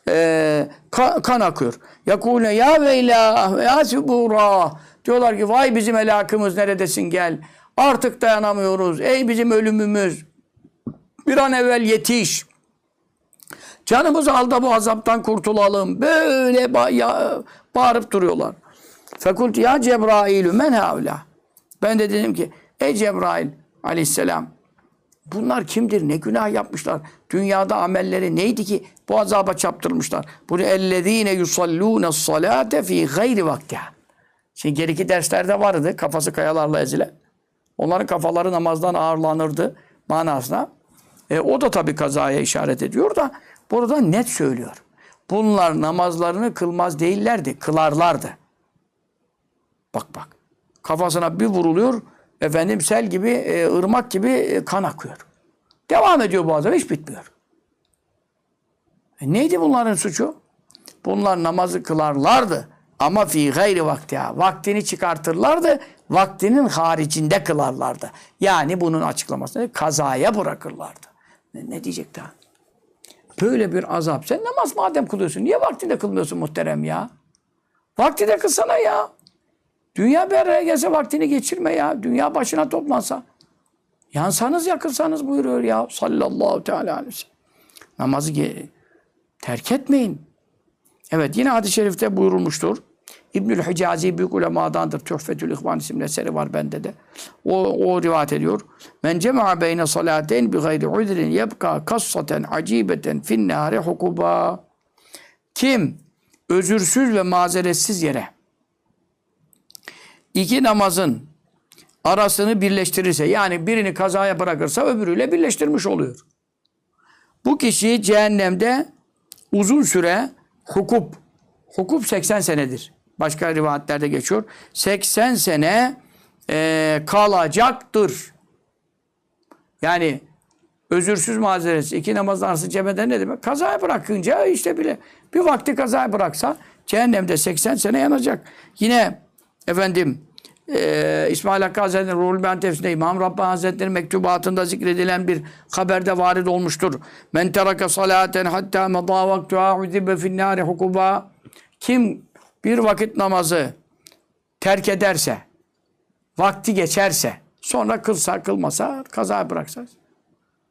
e, ka- kan akıyor. Yakune ya veylah ya sübura. Diyorlar ki vay bizim helakımız neredesin gel. Artık dayanamıyoruz. Ey bizim ölümümüz. Bir an evvel yetiş. Canımız al da bu azaptan kurtulalım. Böyle ba- ya- bağırıp duruyorlar. Fekult ya Cebrailü men havla. Ben de dedim ki ey Cebrail aleyhisselam bunlar kimdir? Ne günah yapmışlar? Dünyada amelleri neydi ki bu azaba çaptırmışlar? Bunu ellezine yusallûne salate fi gayri vaktiha. Şimdi geriki derslerde vardı kafası kayalarla ezile. Onların kafaları namazdan ağırlanırdı manasına. E, o da tabii kazaya işaret ediyor da burada net söylüyor. Bunlar namazlarını kılmaz değillerdi, kılarlardı. Bak bak. Kafasına bir vuruluyor, efendim sel gibi, e, ırmak gibi e, kan akıyor. Devam ediyor bu azap, hiç bitmiyor. E, neydi bunların suçu? Bunlar namazı kılarlardı. Ama fi gayri vaktiha. Vaktini çıkartırlardı. Vaktinin haricinde kılarlardı. Yani bunun açıklamasını kazaya bırakırlardı. Ne, ne diyecek daha? Böyle bir azap. Sen namaz madem kılıyorsun. Niye vaktinde kılmıyorsun muhterem ya? Vaktinde kılsana ya. Dünya bir araya gelse vaktini geçirme ya. Dünya başına toplansa. Yansanız yakılsanız buyuruyor ya. Sallallahu teala aleyhi ve sellem. Namazı terk etmeyin. Evet yine hadis-i şerifte buyurulmuştur. İbnül Hicazi büyük ulemadandır. Tuhfetül İhvan isimli eseri var bende de. O, o rivayet ediyor. Men cema'a beyne salateyn bi gayri udrin yebka kassaten acibeten fin nâri hukuba. Kim özürsüz ve mazeretsiz yere iki namazın arasını birleştirirse yani birini kazaya bırakırsa öbürüyle birleştirmiş oluyor. Bu kişi cehennemde uzun süre hukup, hukup 80 senedir. Başka rivayetlerde geçiyor. 80 sene eee, kalacaktır. Yani özürsüz mazeresi iki namazın arası cebeden ne demek? Kazaya bırakınca işte bile bir vakti kazaya bıraksa cehennemde 80 sene yanacak. Yine efendim eee İsmail Hakkı Hazretleri'nin Ruhul Beyan tefsirinde İmam Rabbani Hazretleri'nin mektubatında zikredilen bir haberde varid olmuştur. Men teraka salaten hatta medâ vaktuha uzibe finnâri hukuba. Kim bir vakit namazı terk ederse, vakti geçerse, sonra kılsa kılmasa, kazaya bıraksa,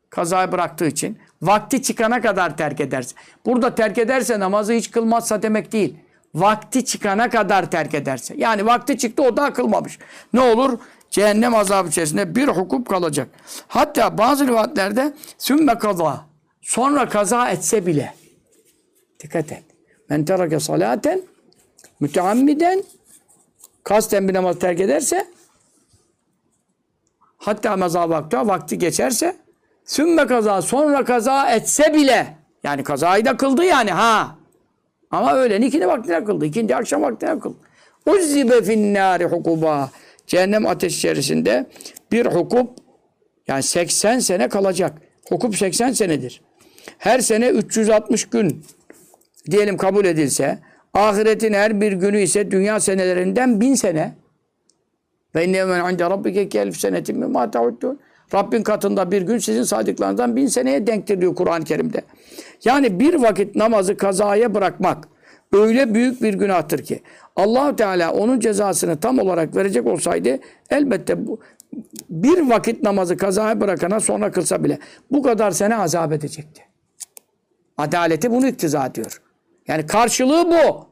kazaya bıraktığı için vakti çıkana kadar terk ederse. Burada terk ederse namazı hiç kılmazsa demek değil. Vakti çıkana kadar terk ederse. Yani vakti çıktı o daha kılmamış. Ne olur? Cehennem azabı içerisinde bir hukup kalacak. Hatta bazı rivayetlerde sümme kaza. Sonra kaza etse bile. Dikkat et. Men terake salaten müteammiden kasten bir namaz terk ederse hatta meza vakti vakti geçerse sümme kaza sonra kaza etse bile yani kazayı da kıldı yani ha ama öğlen ikindi vaktine kıldı. ikindi akşam vaktine kıldı. Uzzibe finnâri hukuba. Cehennem ateş içerisinde bir hukup yani 80 sene kalacak. Hukup 80 senedir. Her sene 360 gün diyelim kabul edilse ahiretin her bir günü ise dünya senelerinden bin sene. Ve inne men inde rabbike ki elf senetin mimma ta'uddun. Rabbin katında bir gün sizin saydıklarınızdan bin seneye denktir diyor Kur'an-ı Kerim'de. Yani bir vakit namazı kazaya bırakmak öyle büyük bir günahtır ki allah Teala onun cezasını tam olarak verecek olsaydı elbette bu bir vakit namazı kazaya bırakana sonra kılsa bile bu kadar sene azap edecekti. Adaleti bunu iktiza ediyor. Yani karşılığı bu.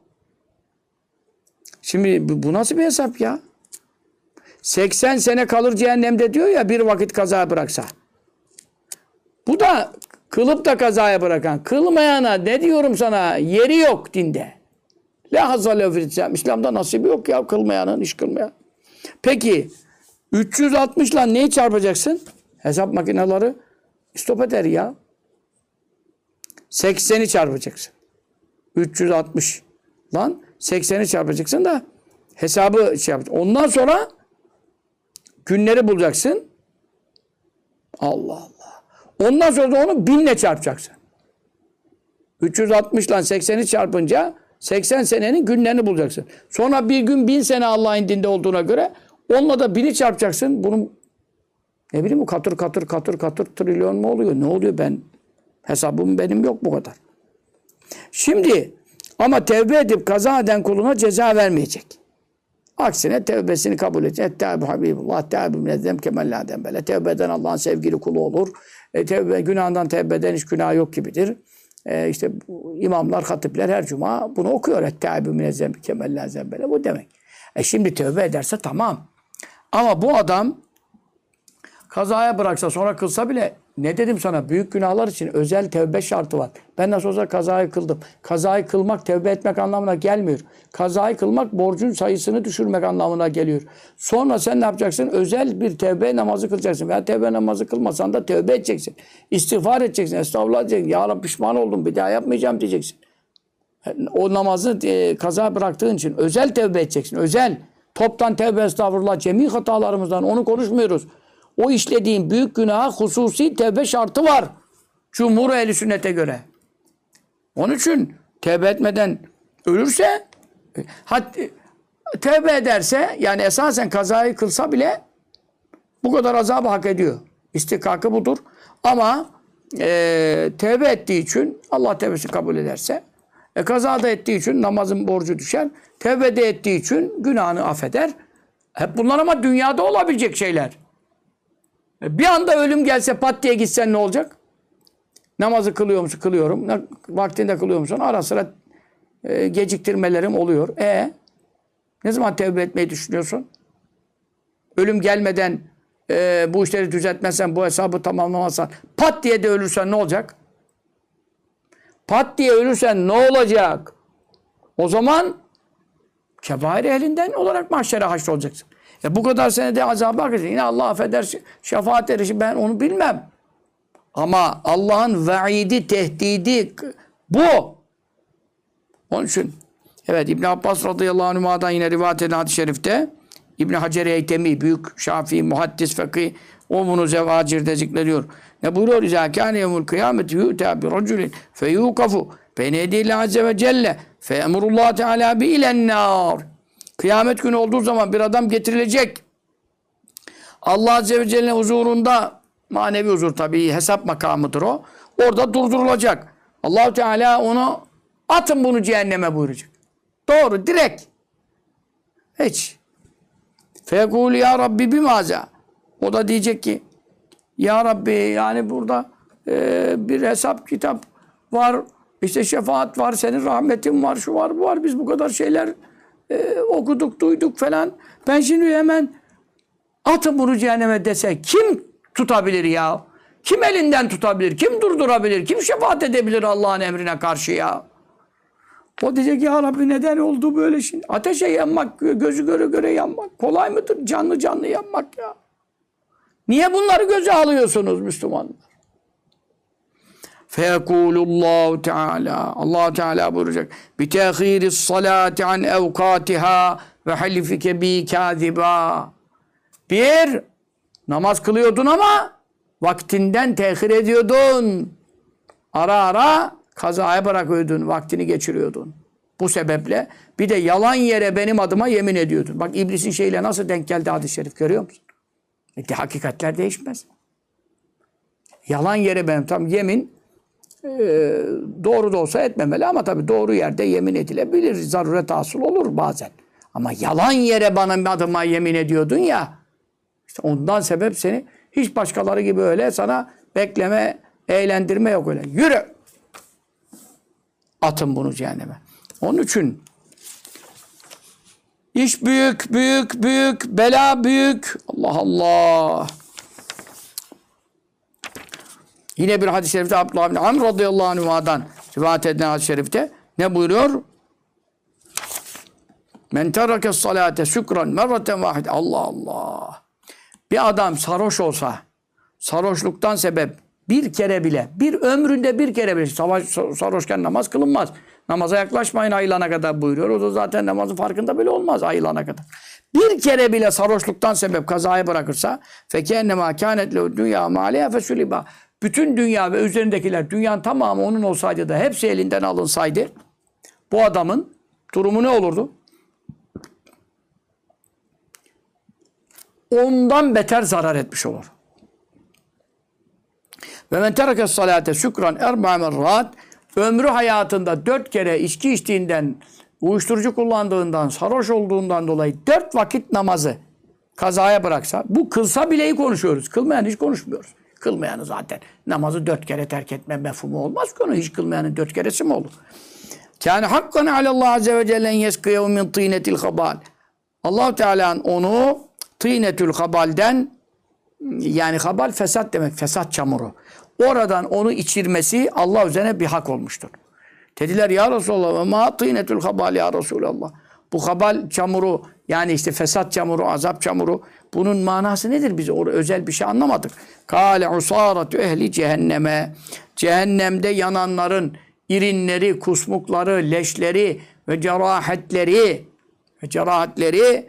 Şimdi bu nasıl bir hesap ya? 80 sene kalır cehennemde diyor ya bir vakit kazaya bıraksa. Bu da kılıp da kazaya bırakan, kılmayana ne diyorum sana yeri yok dinde. La hazale fil İslam. İslam'da nasibi yok ya kılmayanın, iş kılmayan. Peki 360 ile neyi çarpacaksın? Hesap makineleri stop eder ya. 80'i çarpacaksın. 360 lan 80'i çarpacaksın da hesabı şey yapacaksın. Ondan sonra günleri bulacaksın. Allah Allah. Ondan sonra da onu binle çarpacaksın. 360 ile 80'i çarpınca 80 senenin günlerini bulacaksın. Sonra bir gün bin sene Allah'ın dinde olduğuna göre onunla da bini çarpacaksın. Bunun ne bileyim bu katır katır katır katır trilyon mu oluyor? Ne oluyor ben? Hesabım benim yok bu kadar. Şimdi ama tevbe edip kaza eden kuluna ceza vermeyecek. Aksine tevbesini kabul edecek. Ettâbu Habibullah, tâbu minezzem kemellâden bele. Tevbe eden Allah'ın sevgili kulu olur. E, tevbe, günahından tevbe eden hiç günah yok gibidir. E, işte imamlar, hatipler her cuma bunu okuyor. Ettâbu minezzem kemellâden bele. Bu demek. E şimdi tevbe ederse tamam. Ama bu adam kazaya bıraksa sonra kılsa bile ne dedim sana büyük günahlar için özel tevbe şartı var. Ben nasıl olsa kazayı kıldım. Kazayı kılmak tevbe etmek anlamına gelmiyor. Kazayı kılmak borcun sayısını düşürmek anlamına geliyor. Sonra sen ne yapacaksın? Özel bir tevbe namazı kılacaksın. Veya tevbe namazı kılmasan da tevbe edeceksin. İstiğfar edeceksin. Estağfurullah diyeceksin. Ya Rabbi pişman oldum bir daha yapmayacağım diyeceksin. O namazı e, kaza bıraktığın için özel tevbe edeceksin. Özel. Toptan tevbe estağfurullah. Cemi hatalarımızdan onu konuşmuyoruz. O işlediğin büyük günaha hususi tevbe şartı var. Cumhur ehli sünnete göre. Onun için tevbe etmeden ölürse hat, tevbe ederse yani esasen kazayı kılsa bile bu kadar azabı hak ediyor. İstikakı budur. Ama e, tevbe ettiği için Allah tevbesi kabul ederse e, kazada ettiği için namazın borcu düşer. Tevbe de ettiği için günahını affeder. Hep bunlar ama dünyada olabilecek şeyler. Bir anda ölüm gelse pat diye gitsen ne olacak? Namazı kılıyor musun? Kılıyorum. Vaktinde kılıyor musun? Ara sıra e, geciktirmelerim oluyor. E ne zaman tevbe etmeyi düşünüyorsun? Ölüm gelmeden e, bu işleri düzeltmezsen, bu hesabı tamamlamazsan, pat diye de ölürsen ne olacak? Pat diye ölürsen ne olacak? O zaman kebair ehlinden olarak mahşere haşr olacaksın. E bu kadar senede azaba edecek. Yine Allah affeder şefaat erişi ben onu bilmem. Ama Allah'ın vaidi, tehdidi bu. Onun için evet İbn Abbas radıyallahu anh'a'dan yine rivayet edilen hadis-i şerifte İbn Hacer Eytemi büyük Şafii muhaddis fakih o bunu Zevacir'de zikrediyor. Ne buyuruyor? İzâ kâne yevmul kıyameti yu'tâ bi raculin feyûkafu beyne yedîle azze ve celle fe emrullah teâlâ bi ilen nâr. Kıyamet günü olduğu zaman bir adam getirilecek. Allah Azze ve Celle'nin huzurunda manevi huzur tabii hesap makamıdır o. Orada durdurulacak. allah Teala onu atın bunu cehenneme buyuracak. Doğru direkt. Hiç. Fekul ya Rabbi bimaza. O da diyecek ki ya Rabbi yani burada e, bir hesap kitap var. işte şefaat var, senin rahmetin var, şu var, bu var. Biz bu kadar şeyler e, okuduk, duyduk falan. Ben şimdi hemen atın bunu cehenneme dese kim tutabilir ya? Kim elinden tutabilir? Kim durdurabilir? Kim şefaat edebilir Allah'ın emrine karşı ya? O diyecek ya Rabbi neden oldu böyle şimdi? Ateşe yanmak, gözü göre göre yanmak kolay mıdır? Canlı canlı yanmak ya. Niye bunları göze alıyorsunuz Müslümanlar? Feyekulullahu Teala Allah Teala buyuracak. Bi tehiri salati an evkatiha ve halifike bi kaziba. Bir, namaz kılıyordun ama vaktinden tehir ediyordun. Ara ara kazaya bırakıyordun, vaktini geçiriyordun. Bu sebeple bir de yalan yere benim adıma yemin ediyordun. Bak iblisin şeyle nasıl denk geldi hadis-i şerif görüyor musun? E, hakikatler değişmez. Yalan yere benim tam yemin e, doğru da olsa etmemeli ama tabii doğru yerde yemin edilebilir. Zaruret asıl olur bazen. Ama yalan yere bana adıma yemin ediyordun ya işte ondan sebep seni hiç başkaları gibi öyle sana bekleme, eğlendirme yok öyle. Yürü! Atın bunu cehenneme. Onun için iş büyük, büyük, büyük, bela büyük. Allah Allah. Yine bir hadis-i şerifte Abdullah bin Amr radıyallahu anh'a'dan rivayet edilen hadis-i şerifte ne buyuruyor? Men terake salate şükran merraten vahid. Allah Allah. Bir adam sarhoş olsa, sarhoşluktan sebep bir kere bile, bir ömründe bir kere bile, savaş, sarhoşken namaz kılınmaz. Namaza yaklaşmayın ayılana kadar buyuruyor. O da zaten namazın farkında bile olmaz ayılana kadar. Bir kere bile sarhoşluktan sebep kazayı bırakırsa fekennema kânet lehu dünya mâliye fesülibâ. Bütün dünya ve üzerindekiler, dünyanın tamamı onun olsaydı da hepsi elinden alınsaydı bu adamın durumu ne olurdu? Ondan beter zarar etmiş olur. Ve men tereke salate şükran erba merrat ömrü hayatında dört kere içki içtiğinden, uyuşturucu kullandığından, sarhoş olduğundan dolayı dört vakit namazı kazaya bıraksa, bu kılsa bileyi konuşuyoruz. Kılmayan hiç konuşmuyoruz. Kılmayanı zaten namazı dört kere terk etme mefhumu olmaz ki onu. Hiç kılmayanın dört keresi mi olur? Yani hakkan alallah azze ve celle yeskiyev min tînetil habal. allah Teala'nın onu tînetül habalden yani habal fesat demek. Fesat çamuru. Oradan onu içirmesi Allah üzerine bir hak olmuştur. Dediler ya Resulallah ma tînetül habal ya Resulallah. Bu habal çamuru yani işte fesat çamuru, azap çamuru bunun manası nedir? Biz orada özel bir şey anlamadık. Kâle usâratü ehli cehenneme. Cehennemde yananların irinleri, kusmukları, leşleri ve cerahatleri ve cerahatleri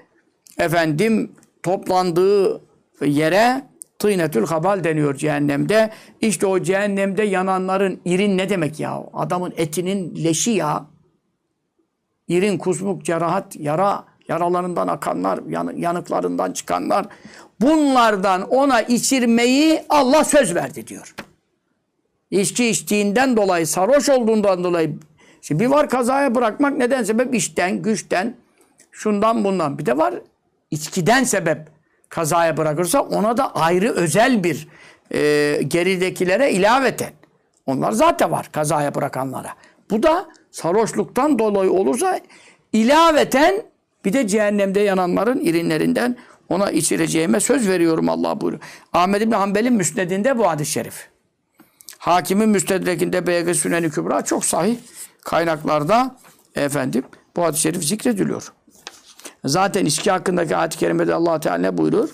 efendim toplandığı yere Tînetül habal deniyor cehennemde. İşte o cehennemde yananların irin ne demek ya? Adamın etinin leşi ya. İrin, kusmuk, cerahat, yara, yaralarından akanlar, yanıklarından çıkanlar. Bunlardan ona içirmeyi Allah söz verdi diyor. İçki içtiğinden dolayı, sarhoş olduğundan dolayı. Şimdi bir var kazaya bırakmak neden sebep? İşten, güçten, şundan bundan. Bir de var içkiden sebep kazaya bırakırsa ona da ayrı özel bir e, geridekilere ilaveten. Onlar zaten var kazaya bırakanlara. Bu da sarhoşluktan dolayı olursa ilaveten bir de cehennemde yananların irinlerinden ona içireceğime söz veriyorum Allah buyuruyor. Ahmed İbni Hanbel'in müsnedinde bu hadis-i şerif. Hakimin müstedrekinde Beyge Süneni Kübra çok sahih kaynaklarda efendim bu hadis-i şerif zikrediliyor. Zaten içki hakkındaki ayet-i kerimede allah Teala ne buyurur?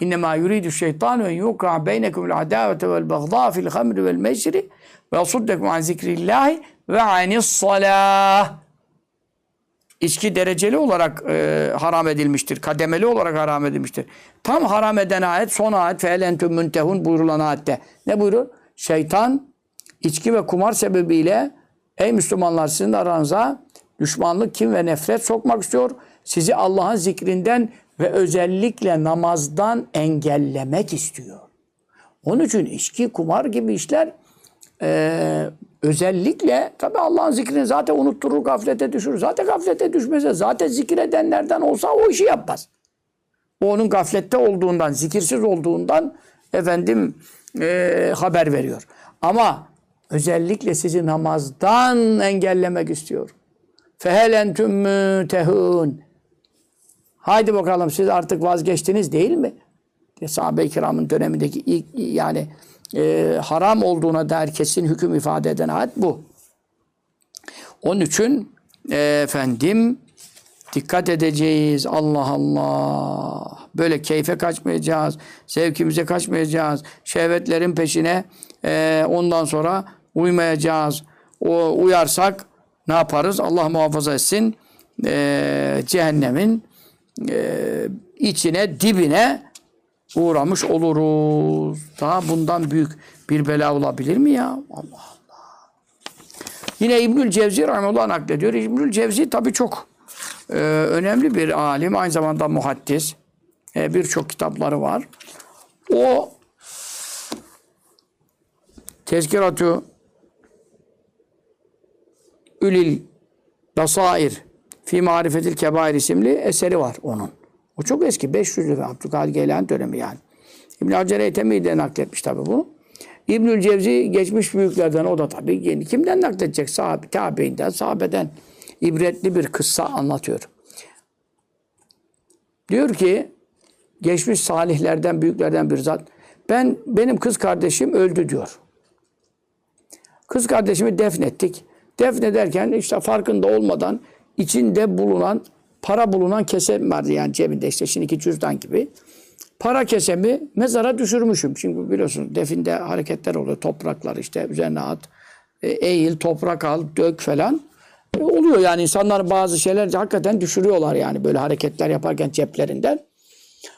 İnnemâ yuridu şeytanu en yuqa beynekumul adavete vel bagdâ fil hamri vel meşri ve yasuddekum an zikrillahi ve anis salah. İçki dereceli olarak e, haram edilmiştir. Kademeli olarak haram edilmiştir. Tam haram eden ayet son ayet fe elentüm müntehun buyurulan ayette. Ne buyurur? Şeytan içki ve kumar sebebiyle ey Müslümanlar sizin aranıza düşmanlık, kim ve nefret sokmak istiyor. Sizi Allah'ın zikrinden ve özellikle namazdan engellemek istiyor. Onun için içki, kumar gibi işler e, özellikle tabi Allah'ın zikrini zaten unutturur, gaflete düşürür. Zaten gaflete düşmese zaten zikredenlerden olsa o işi yapmaz. O onun gaflette olduğundan, zikirsiz olduğundan efendim e, haber veriyor. Ama özellikle sizi namazdan engellemek istiyor. Fehel entüm mütehun. Haydi bakalım siz artık vazgeçtiniz değil mi? sahabe-i kiramın dönemindeki ilk yani e, haram olduğuna dair kesin hüküm ifade eden ayet bu. Onun için e, efendim dikkat edeceğiz. Allah Allah. Böyle keyfe kaçmayacağız. Zevkimize kaçmayacağız. Şehvetlerin peşine e, ondan sonra uymayacağız. O uyarsak ne yaparız? Allah muhafaza etsin. E, cehennemin e, içine, dibine uğramış oluruz. Daha bundan büyük bir bela olabilir mi ya? Allah Allah. Yine İbnül Cevzi rahmetullah naklediyor. İbnül Cevzi tabi çok e, önemli bir alim. Aynı zamanda muhaddis. E, Birçok kitapları var. O Tezkiratü Ülil Basair Fi Marifetil Kebair isimli eseri var onun. O çok eski. 500'lü ve Abdülkadir Geylani dönemi yani. İbn-i Hacer Eytemi de nakletmiş tabi bunu. İbnül Cevzi geçmiş büyüklerden o da tabi yeni. Kimden nakledecek? Sahabe, tabiinden, sahabeden ibretli bir kıssa anlatıyor. Diyor ki geçmiş salihlerden, büyüklerden bir zat. Ben, benim kız kardeşim öldü diyor. Kız kardeşimi defnettik. Defnederken işte farkında olmadan içinde bulunan para bulunan kese vardı yani cebinde işte şimdiki cüzdan gibi. Para kesemi mezara düşürmüşüm. Şimdi biliyorsunuz definde hareketler oluyor. Topraklar işte üzerine at. e, Eğil, toprak al, dök falan. E, oluyor yani insanlar bazı şeyler hakikaten düşürüyorlar yani böyle hareketler yaparken ceplerinden.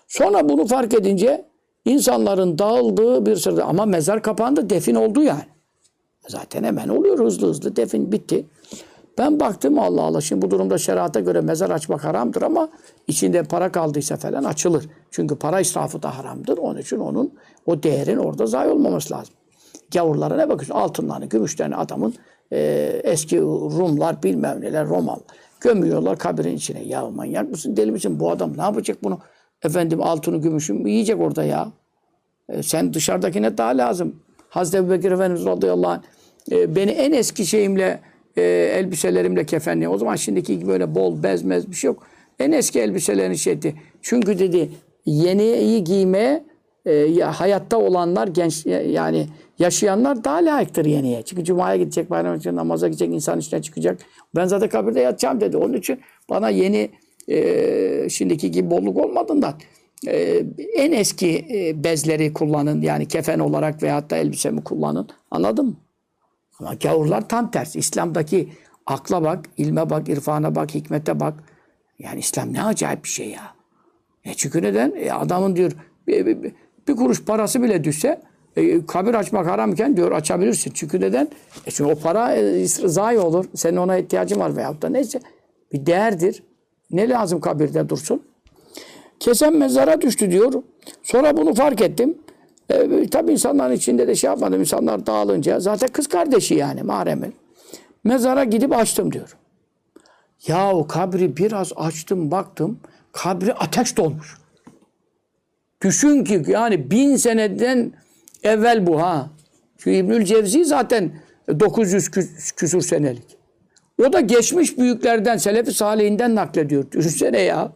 Sonra bunu fark edince insanların dağıldığı bir sırada ama mezar kapandı defin oldu yani. Zaten hemen oluyor hızlı hızlı defin bitti. Ben baktım Allah Allah şimdi bu durumda şerata göre mezar açmak haramdır ama içinde para kaldıysa falan açılır. Çünkü para israfı da haramdır. Onun için onun o değerin orada zayi olmaması lazım. Gavurlara ne bakıyorsun? Altınlarını, gümüşlerini adamın e, eski Rumlar bilmem neler Romalılar gömüyorlar kabirin içine. Ya manyak mısın deli misin bu adam ne yapacak bunu? Efendim altını gümüşü mü yiyecek orada ya. E, sen dışarıdakine daha lazım. Hazreti Ebubekir Efendimiz radıyallahu anh e, beni en eski şeyimle e, elbiselerimle kefenli. O zaman şimdiki gibi böyle bol bez mez bir şey yok. En eski elbiselerini şey etti. Çünkü dedi yeniyi giymeye e, ya hayatta olanlar genç yani yaşayanlar daha layıktır yeniye. Çünkü cumaya gidecek, bayram için namaza gidecek, insan içine çıkacak. Ben zaten kabirde yatacağım dedi. Onun için bana yeni e, şimdiki gibi bolluk olmadığından e, en eski e, bezleri kullanın. Yani kefen olarak veyahut da elbisemi kullanın. Anladın mı? Ama gavurlar tam tersi. İslam'daki akla bak, ilme bak, irfana bak, hikmete bak. Yani İslam ne acayip bir şey ya. E çünkü neden? E adamın diyor bir, bir, bir kuruş parası bile düşse e, kabir açmak haramken diyor açabilirsin. Çünkü neden? E çünkü o para e, zayi olur. Senin ona ihtiyacın var veyahut da neyse. Bir değerdir. Ne lazım kabirde dursun? Kesen mezara düştü diyor. Sonra bunu fark ettim. E, tabii insanların içinde de şey yapmadım. İnsanlar dağılınca zaten kız kardeşi yani mahremi. Mezara gidip açtım diyor. Ya o kabri biraz açtım baktım. Kabri ateş dolmuş. Düşün ki yani bin seneden evvel bu ha. Şu İbnül Cevzi zaten 900 kü- küsur senelik. O da geçmiş büyüklerden, Selefi Salihinden naklediyor. Düşünsene ya.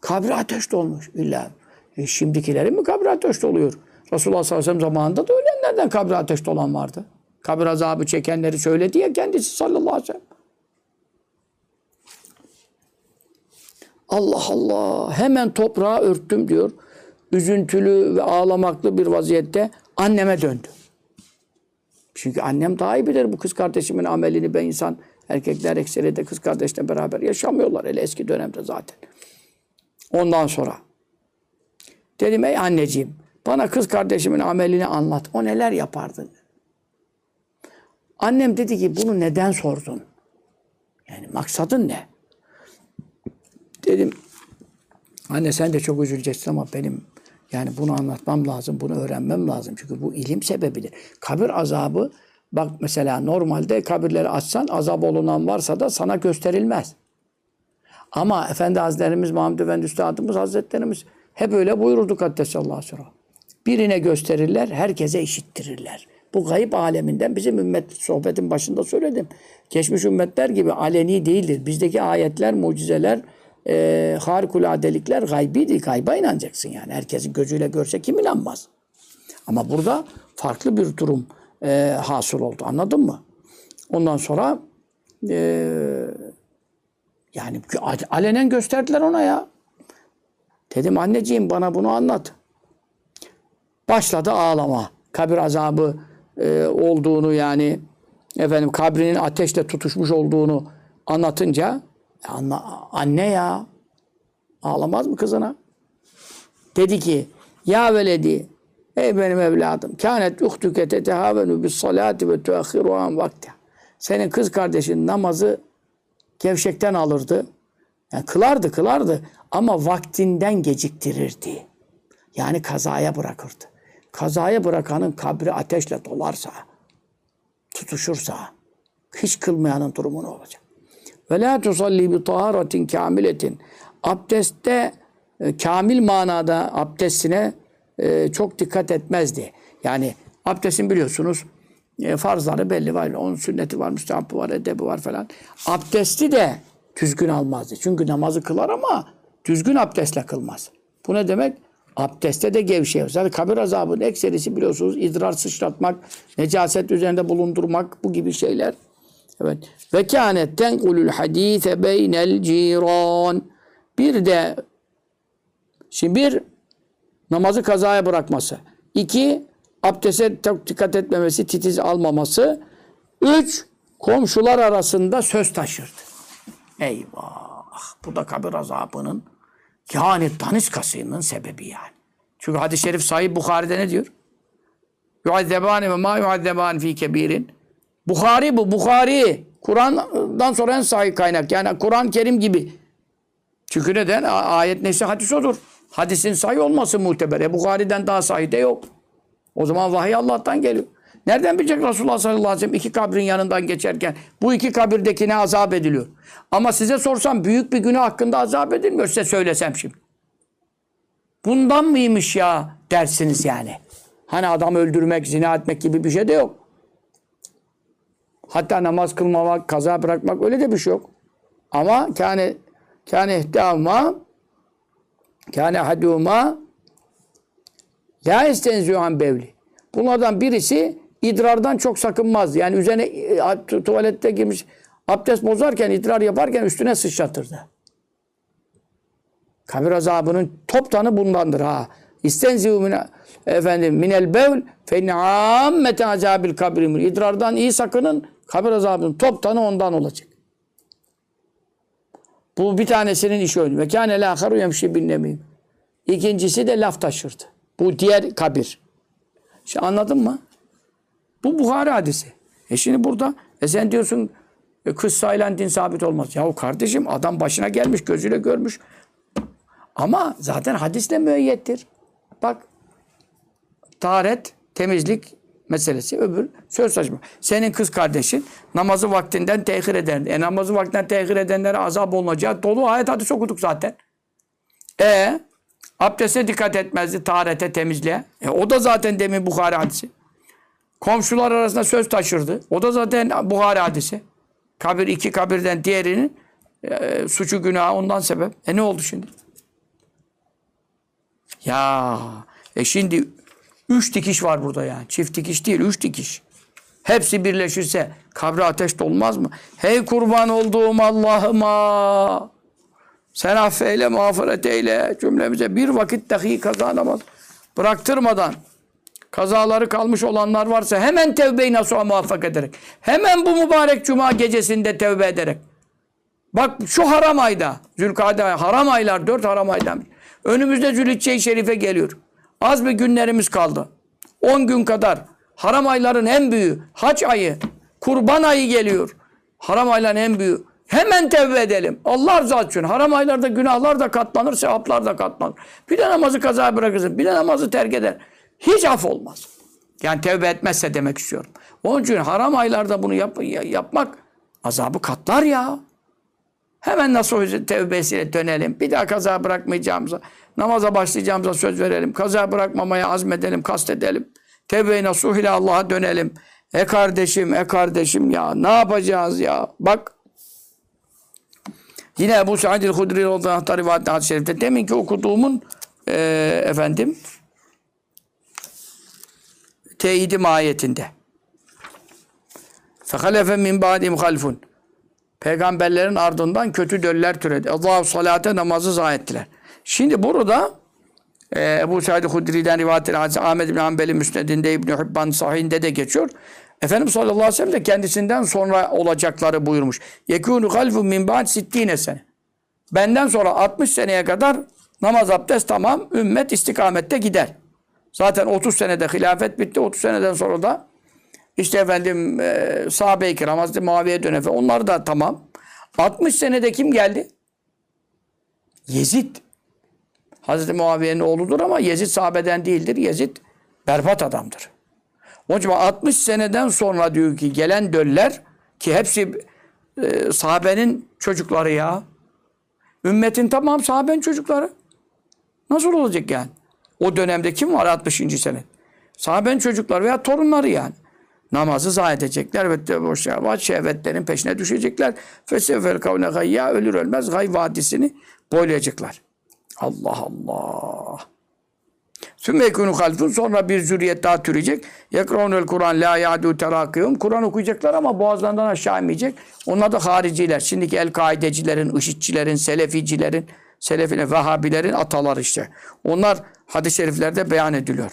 Kabri ateş dolmuş illa. E şimdikilerin mi kabri ateş doluyor? Resulullah sallallahu aleyhi ve sellem zamanında da ölenlerden kabri ateş dolan vardı. Kabir azabı çekenleri söyledi ya kendisi sallallahu aleyhi ve sellem. Allah Allah hemen toprağa örttüm diyor. Üzüntülü ve ağlamaklı bir vaziyette anneme döndü. Çünkü annem daha iyi bilir bu kız kardeşimin amelini. Ben insan erkekler ekseriyete kız kardeşle beraber yaşamıyorlar. Hele eski dönemde zaten. Ondan sonra dedim ey anneciğim bana kız kardeşimin amelini anlat. O neler yapardın? Annem dedi ki bunu neden sordun? Yani maksadın ne? Dedim anne sen de çok üzüleceksin ama benim yani bunu anlatmam lazım, bunu öğrenmem lazım. Çünkü bu ilim sebebidir. Kabir azabı bak mesela normalde kabirleri açsan azap olunan varsa da sana gösterilmez. Ama Efendi Hazretlerimiz, Muhammed Efendi Üstadımız Hazretlerimiz hep öyle buyururdu Kaddesallahu sonra. Birine gösterirler, herkese işittirirler. Bu gayip aleminden bizim ümmet sohbetin başında söyledim. Geçmiş ümmetler gibi aleni değildir. Bizdeki ayetler, mucizeler, e, harikuladelikler gaybidir. Gayba inanacaksın yani. Herkesin gözüyle görse kim inanmaz? Ama burada farklı bir durum e, hasıl oldu. Anladın mı? Ondan sonra e, yani alenen gösterdiler ona ya. Dedim anneciğim bana bunu anlat. Başladı ağlama. Kabir azabı e, olduğunu yani efendim kabrinin ateşle tutuşmuş olduğunu anlatınca anla, anne ya ağlamaz mı kızına? Dedi ki ya veledi ey benim evladım kânet uhtuke tetehavenu bis salati ve tuakhiruhan vakti. Senin kız kardeşin namazı gevşekten alırdı. Yani kılardı kılardı ama vaktinden geciktirirdi. Yani kazaya bırakırdı. Kazaya bırakanın kabri ateşle dolarsa, tutuşursa, hiç kılmayanın durumu ne olacak? Ve la tusalli bi taharatin kamiletin. Abdestte e, kamil manada abdestine e, çok dikkat etmezdi. Yani abdestin biliyorsunuz e, farzları belli var. Onun sünneti var, müstehabı var, edebi var falan. Abdesti de düzgün almazdı. Çünkü namazı kılar ama düzgün abdestle kılmaz. Bu ne demek? Abdeste de gevşeyor. Zaten kabir azabının ekserisi biliyorsunuz idrar sıçratmak, necaset üzerinde bulundurmak bu gibi şeyler. Evet. Ve kânet tenkulul hadîse beynel ciran. Bir de şimdi bir namazı kazaya bırakması. İki abdeste çok dikkat etmemesi, titiz almaması. Üç komşular arasında söz taşırdı. Eyvah! Bu da kabir azabının yani daniskasının sebebi yani. Çünkü hadis-i şerif sahih Bukhari'de ne diyor? Yuazzebani ve ma yuazzeban fi kebirin. Bukhari bu, Bukhari. Kur'an'dan sonra en sahih kaynak. Yani Kur'an-ı Kerim gibi. Çünkü neden? Ayet neyse hadis odur. Hadisin sahih olması muteber. E, Bukhari'den daha sahih de yok. O zaman vahiy Allah'tan geliyor. Nereden bilecek Resulullah sallallahu aleyhi ve sellem iki kabrin yanından geçerken bu iki kabirdekine azap ediliyor. Ama size sorsam büyük bir günah hakkında azap edilmiyor size söylesem şimdi. Bundan mıymış ya dersiniz yani. Hani adam öldürmek, zina etmek gibi bir şey de yok. Hatta namaz kılmamak, kaza bırakmak öyle de bir şey yok. Ama kâne kâne ihtâma kâne hadûma la istenzû bevli. Bunlardan birisi idrardan çok sakınmaz. Yani üzerine e, tuvalette girmiş abdest bozarken, idrar yaparken üstüne sıçratırdı. Kabir azabının toptanı bundandır ha. İstenziu min efendim minel bevl fe inne ammete azabil kabrimul. İdrardan iyi sakının. Kabir azabının toptanı ondan olacak. Bu bir tanesinin işi öyle. Ve kâne lâkharu yemşi bin. İkincisi de laf taşırdı. Bu diğer kabir. Şimdi anladın mı? Bu Buhari hadisi. E şimdi burada e sen diyorsun e, kıssayla din sabit olmaz. Yahu kardeşim adam başına gelmiş gözüyle görmüş. Ama zaten hadisle müeyyettir. Bak taharet, temizlik meselesi öbür söz saçma. Senin kız kardeşin namazı vaktinden tehir eden. E namazı vaktinden tehir edenlere azap olunacağı dolu ayet hadis okuduk zaten. E abdeste dikkat etmezdi taharete, temizliğe. E o da zaten demin Bukhari hadisi. Komşular arasında söz taşırdı. O da zaten Buhari hadisi. Kabir iki kabirden diğerinin e, suçu günahı ondan sebep. E ne oldu şimdi? Ya e şimdi üç dikiş var burada yani. Çift dikiş değil, üç dikiş. Hepsi birleşirse kabre ateş dolmaz mı? Hey kurban olduğum Allah'ıma! Sen affeyle, mağfiret eyle cümlemize. Bir vakit dahi kaza namaz bıraktırmadan kazaları kalmış olanlar varsa hemen tevbe-i nasuha muvaffak ederek. Hemen bu mübarek cuma gecesinde tevbe ederek. Bak şu haram ayda, Zülkade ayı, haram aylar, dört haram aydan. Önümüzde Zülhicce-i Şerife geliyor. Az bir günlerimiz kaldı. 10 gün kadar. Haram ayların en büyüğü. Haç ayı, kurban ayı geliyor. Haram ayların en büyüğü. Hemen tevbe edelim. Allah rızası için. Haram aylarda günahlar da katlanır, sevaplar da katlanır. Bir de namazı kaza bırakırsın, bir de namazı terk eder. Hiç af olmaz. Yani tevbe etmezse demek istiyorum. Onun için haram aylarda bunu yap, yapmak azabı katlar ya. Hemen nasıl tevbesiyle dönelim. Bir daha kaza bırakmayacağımıza, namaza başlayacağımıza söz verelim. Kaza bırakmamaya azmedelim, kastedelim. Tevbe-i nasuh ile Allah'a dönelim. E kardeşim, e kardeşim ya ne yapacağız ya? Bak Yine Ebu Sa'id el-Hudri radıyallahu anh rivayetinde hadis-i şerifte deminki okuduğumun e, efendim teyidi mahiyetinde. Fehalefe min ba'dim halfun. Peygamberlerin ardından kötü döller türedi. Allah salate namazı zayi ettiler. Şimdi burada e, Ebu Said Hudri'den rivayet edilen Ahmed bin Hanbel'in müsnedinde İbn Hibban sahihinde de geçiyor. Efendimiz sallallahu aleyhi ve sellem de kendisinden sonra olacakları buyurmuş. Yekûnü halfun min ba'd sittine sene. Benden sonra 60 seneye kadar namaz abdest tamam, ümmet istikamette gider. Zaten 30 senede hilafet bitti. 30 seneden sonra da işte efendim e, sahabe-i kiram, Hazreti Muaviye dönemi onlar da tamam. 60 senede kim geldi? Yezid. Hazreti Muaviye'nin oğludur ama Yezid sahabeden değildir. Yezid berbat adamdır. Onun için 60 seneden sonra diyor ki gelen döller ki hepsi e, sahabenin çocukları ya. Ümmetin tamam sahabenin çocukları. Nasıl olacak yani? O dönemde kim var 60. sene? Sahabenin çocukları veya torunları yani. Namazı zayi edecekler ve boş şehvetlerin peşine düşecekler. Fesevvel kavne gayya ölür ölmez gay vadisini boylayacaklar. Allah Allah. Sümme yekûnü halfun sonra bir zürriyet daha türeyecek. Yekrûnül Kur'an la yâdû terakîhum. Kur'an okuyacaklar ama boğazlarından aşağı inmeyecek. Onlar da hariciler. Şimdiki el-kaidecilerin, IŞİD'cilerin, Seleficilerin, Selefine, Vehhabilerin ataları işte. Onlar hadis-i şeriflerde beyan ediliyor.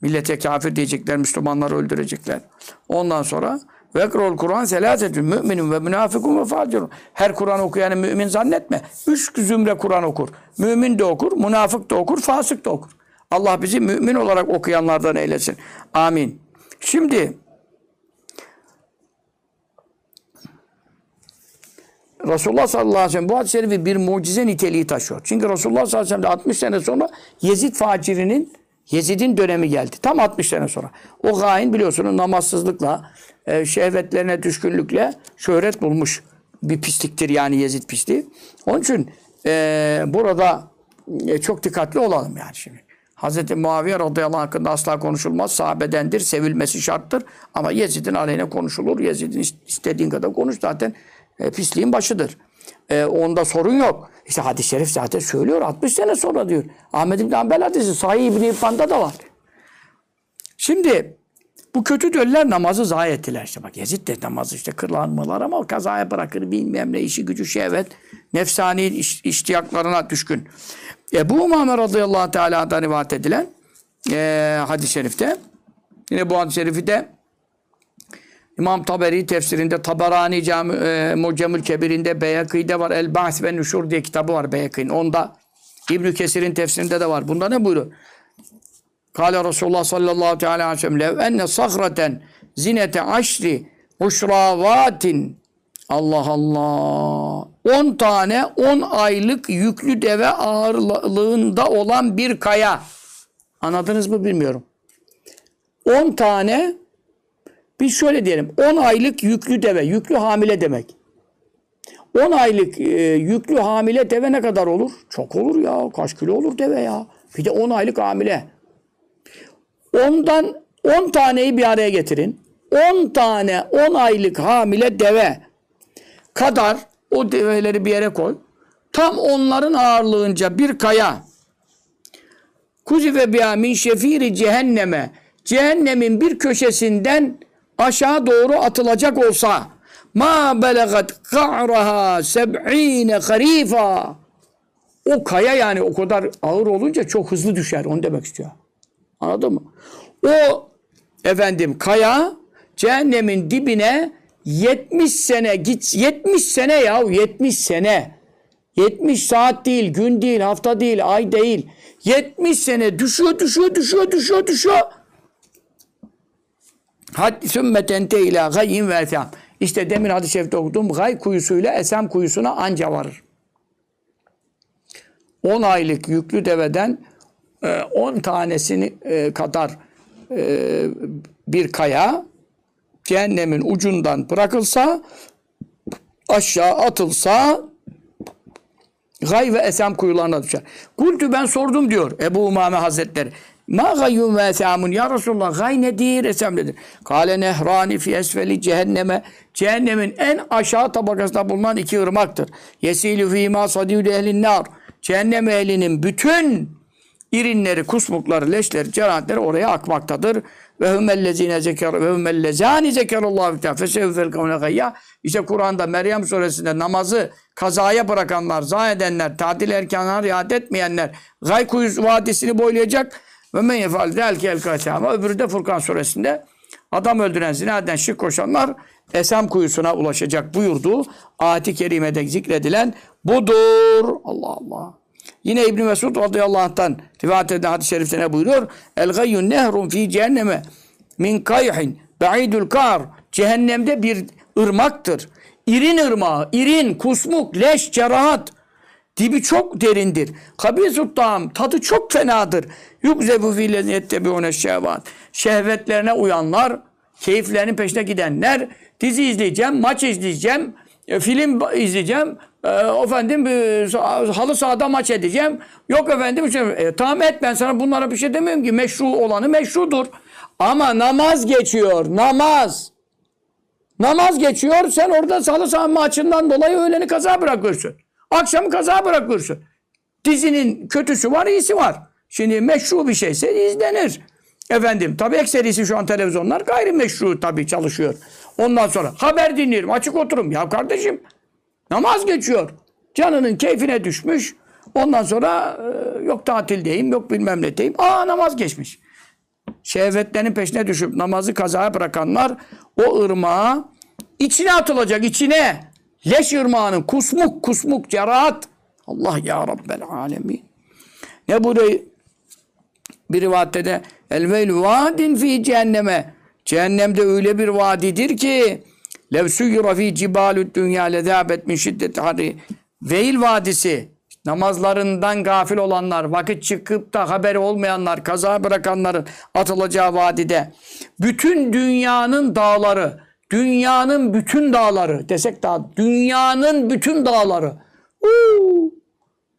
Millete kafir diyecekler, Müslümanları öldürecekler. Ondan sonra Vekrol Kur'an selasetün müminin ve münafıkun ve facirun. Her Kur'an okuyanı mümin zannetme. Üç zümre Kur'an okur. Mümin de okur, münafık da okur, fasık da okur. Allah bizi mümin olarak okuyanlardan eylesin. Amin. Şimdi Resulullah sallallahu aleyhi ve sellem bu hadis-i şerifi bir mucize niteliği taşıyor. Çünkü Resulullah sallallahu aleyhi ve sellem 60 sene sonra Yezid facirinin Yezid'in dönemi geldi. Tam 60 sene sonra. O gain biliyorsunuz namazsızlıkla, e, şehvetlerine düşkünlükle şöhret bulmuş bir pisliktir yani Yezid pisliği. Onun için e, burada e, çok dikkatli olalım yani şimdi. Hz. Muaviye radıyallahu anh hakkında asla konuşulmaz. Sahabedendir, sevilmesi şarttır. Ama Yezid'in aleyhine konuşulur. Yezid'in istediğin kadar konuş zaten e, pisliğin başıdır. E, onda sorun yok. İşte hadis-i şerif zaten söylüyor 60 sene sonra diyor. Ahmed İbn Hanbel hadisi Sahih İbn İbban'da da var. Şimdi bu kötü döller namazı zayi ettiler işte. Bak Yezid de namazı işte kırlanmalar ama kazaya bırakır bilmem ne işi gücü şehvet nefsani iş, iştiyaklarına düşkün. Ebu Umame radıyallahu teala'dan rivayet edilen e, hadis-i şerifte yine bu hadis-i şerifi de İmam Taberi tefsirinde, Tabarani Cami, e, Mucemül Kebir'inde, Beyakî'de var. El Ba'th ve Nüşur diye kitabı var Beyakî'nin. Onda İbn Kesir'in tefsirinde de var. Bunda ne buyuruyor? Kale Resulullah sallallahu teala aleyhi ve sellem lev enne sahreten zinete aşri uşravatin Allah Allah. 10 tane 10 aylık yüklü deve ağırlığında olan bir kaya. Anladınız mı bilmiyorum. 10 tane biz şöyle diyelim 10 aylık yüklü deve, yüklü hamile demek. 10 aylık e, yüklü hamile deve ne kadar olur? Çok olur ya. Kaç kilo olur deve ya? Bir de 10 aylık hamile. Ondan 10 taneyi bir araya getirin. 10 tane 10 aylık hamile deve kadar o develeri bir yere koy. Tam onların ağırlığınca bir kaya kuzife biha min şefiri cehenneme cehennemin bir köşesinden aşağı doğru atılacak olsa ma belagat ka'raha seb'ine harifa O kaya yani o kadar ağır olunca çok hızlı düşer. Onu demek istiyor. Anladın mı? O efendim kaya cehennemin dibine 70 sene git 70 sene ya 70 sene 70 saat değil, gün değil, hafta değil, ay değil. 70 sene düşüyor, düşüyor, düşüyor, düşüyor, düşüyor. Haddi sümmeten ila gayyin ve esam. İşte demin hadis-i şerifte okuduğum gay kuyusuyla esam kuyusuna anca varır. 10 aylık yüklü deveden e, 10 tanesini e, kadar e, bir kaya cehennemin ucundan bırakılsa aşağı atılsa gay ve esam kuyularına düşer. Kultu ben sordum diyor Ebu Umame Hazretleri. Ma gayyun ve esamun ya Resulullah gay nedir esam nedir? Kale nehrani fi esfeli cehenneme cehennemin en aşağı tabakasında bulunan iki ırmaktır. Yesilu fi ma sadiyul ehlin nar. Cehennem ehlinin bütün irinleri, kusmukları, leşleri, cerahatleri oraya akmaktadır. Ve humellezine zeker ve humellezani zekerallahu teala fesevfel kavne gayya. İşte Kur'an'da Meryem suresinde namazı kazaya bırakanlar, zayi edenler, tatil erkanına riayet etmeyenler gay kuyusu vadisini boylayacak ve men yefal zelke el kasama. Öbürü de Furkan suresinde adam öldüren, zina eden, şirk koşanlar Esem kuyusuna ulaşacak buyurduğu ayet-i kerimede zikredilen budur. Allah Allah. Yine İbn Mesud radıyallahu anh'tan rivayet eden hadis-i şerifte ne buyuruyor? El gayyun nehrun fi cehenneme min kayhin ba'idul kar. Cehennemde bir ırmaktır. İrin ırmağı, irin, kusmuk, leş, cerahat. Dibi çok derindir. Kabisut tam, tadı çok fenadır. Yukzebu fi lezzettebiune şehvat. Şehvetlerine uyanlar, keyiflerinin peşine gidenler, dizi izleyeceğim, maç izleyeceğim, e, film izleyeceğim, e, efendim e, halı sahada maç edeceğim. Yok efendim şey, e, tamam et ben sana bunlara bir şey demiyorum ki meşru olanı meşrudur. Ama namaz geçiyor, namaz. Namaz geçiyor, sen orada salı saha maçından dolayı öğleni kaza bırakıyorsun. Akşamı kaza bırakıyorsun. Dizinin kötüsü var, iyisi var. Şimdi meşru bir şeyse izlenir. Efendim, tabii ekserisi şu an televizyonlar gayrimeşru tabii çalışıyor. Ondan sonra haber dinliyorum, açık oturum. Ya kardeşim, namaz geçiyor. Canının keyfine düşmüş. Ondan sonra e, yok tatildeyim, yok bilmem ne deyim. Aa namaz geçmiş. Şehvetlerin peşine düşüp namazı kazaya bırakanlar o ırmağa içine atılacak, içine. Leş ırmağının kusmuk, kusmuk, cerahat. Allah ya Rabbel alemin. Ne burayı bir rivayette de el veylu vadin fi cehenneme. Cehennemde öyle bir vadidir ki lev suyura fi cibalü dünya lezâbet min şiddet hari. Veil vadisi namazlarından gafil olanlar, vakit çıkıp da haberi olmayanlar, kaza bırakanların atılacağı vadide bütün dünyanın dağları, dünyanın bütün dağları desek daha dünyanın bütün dağları. Uuu.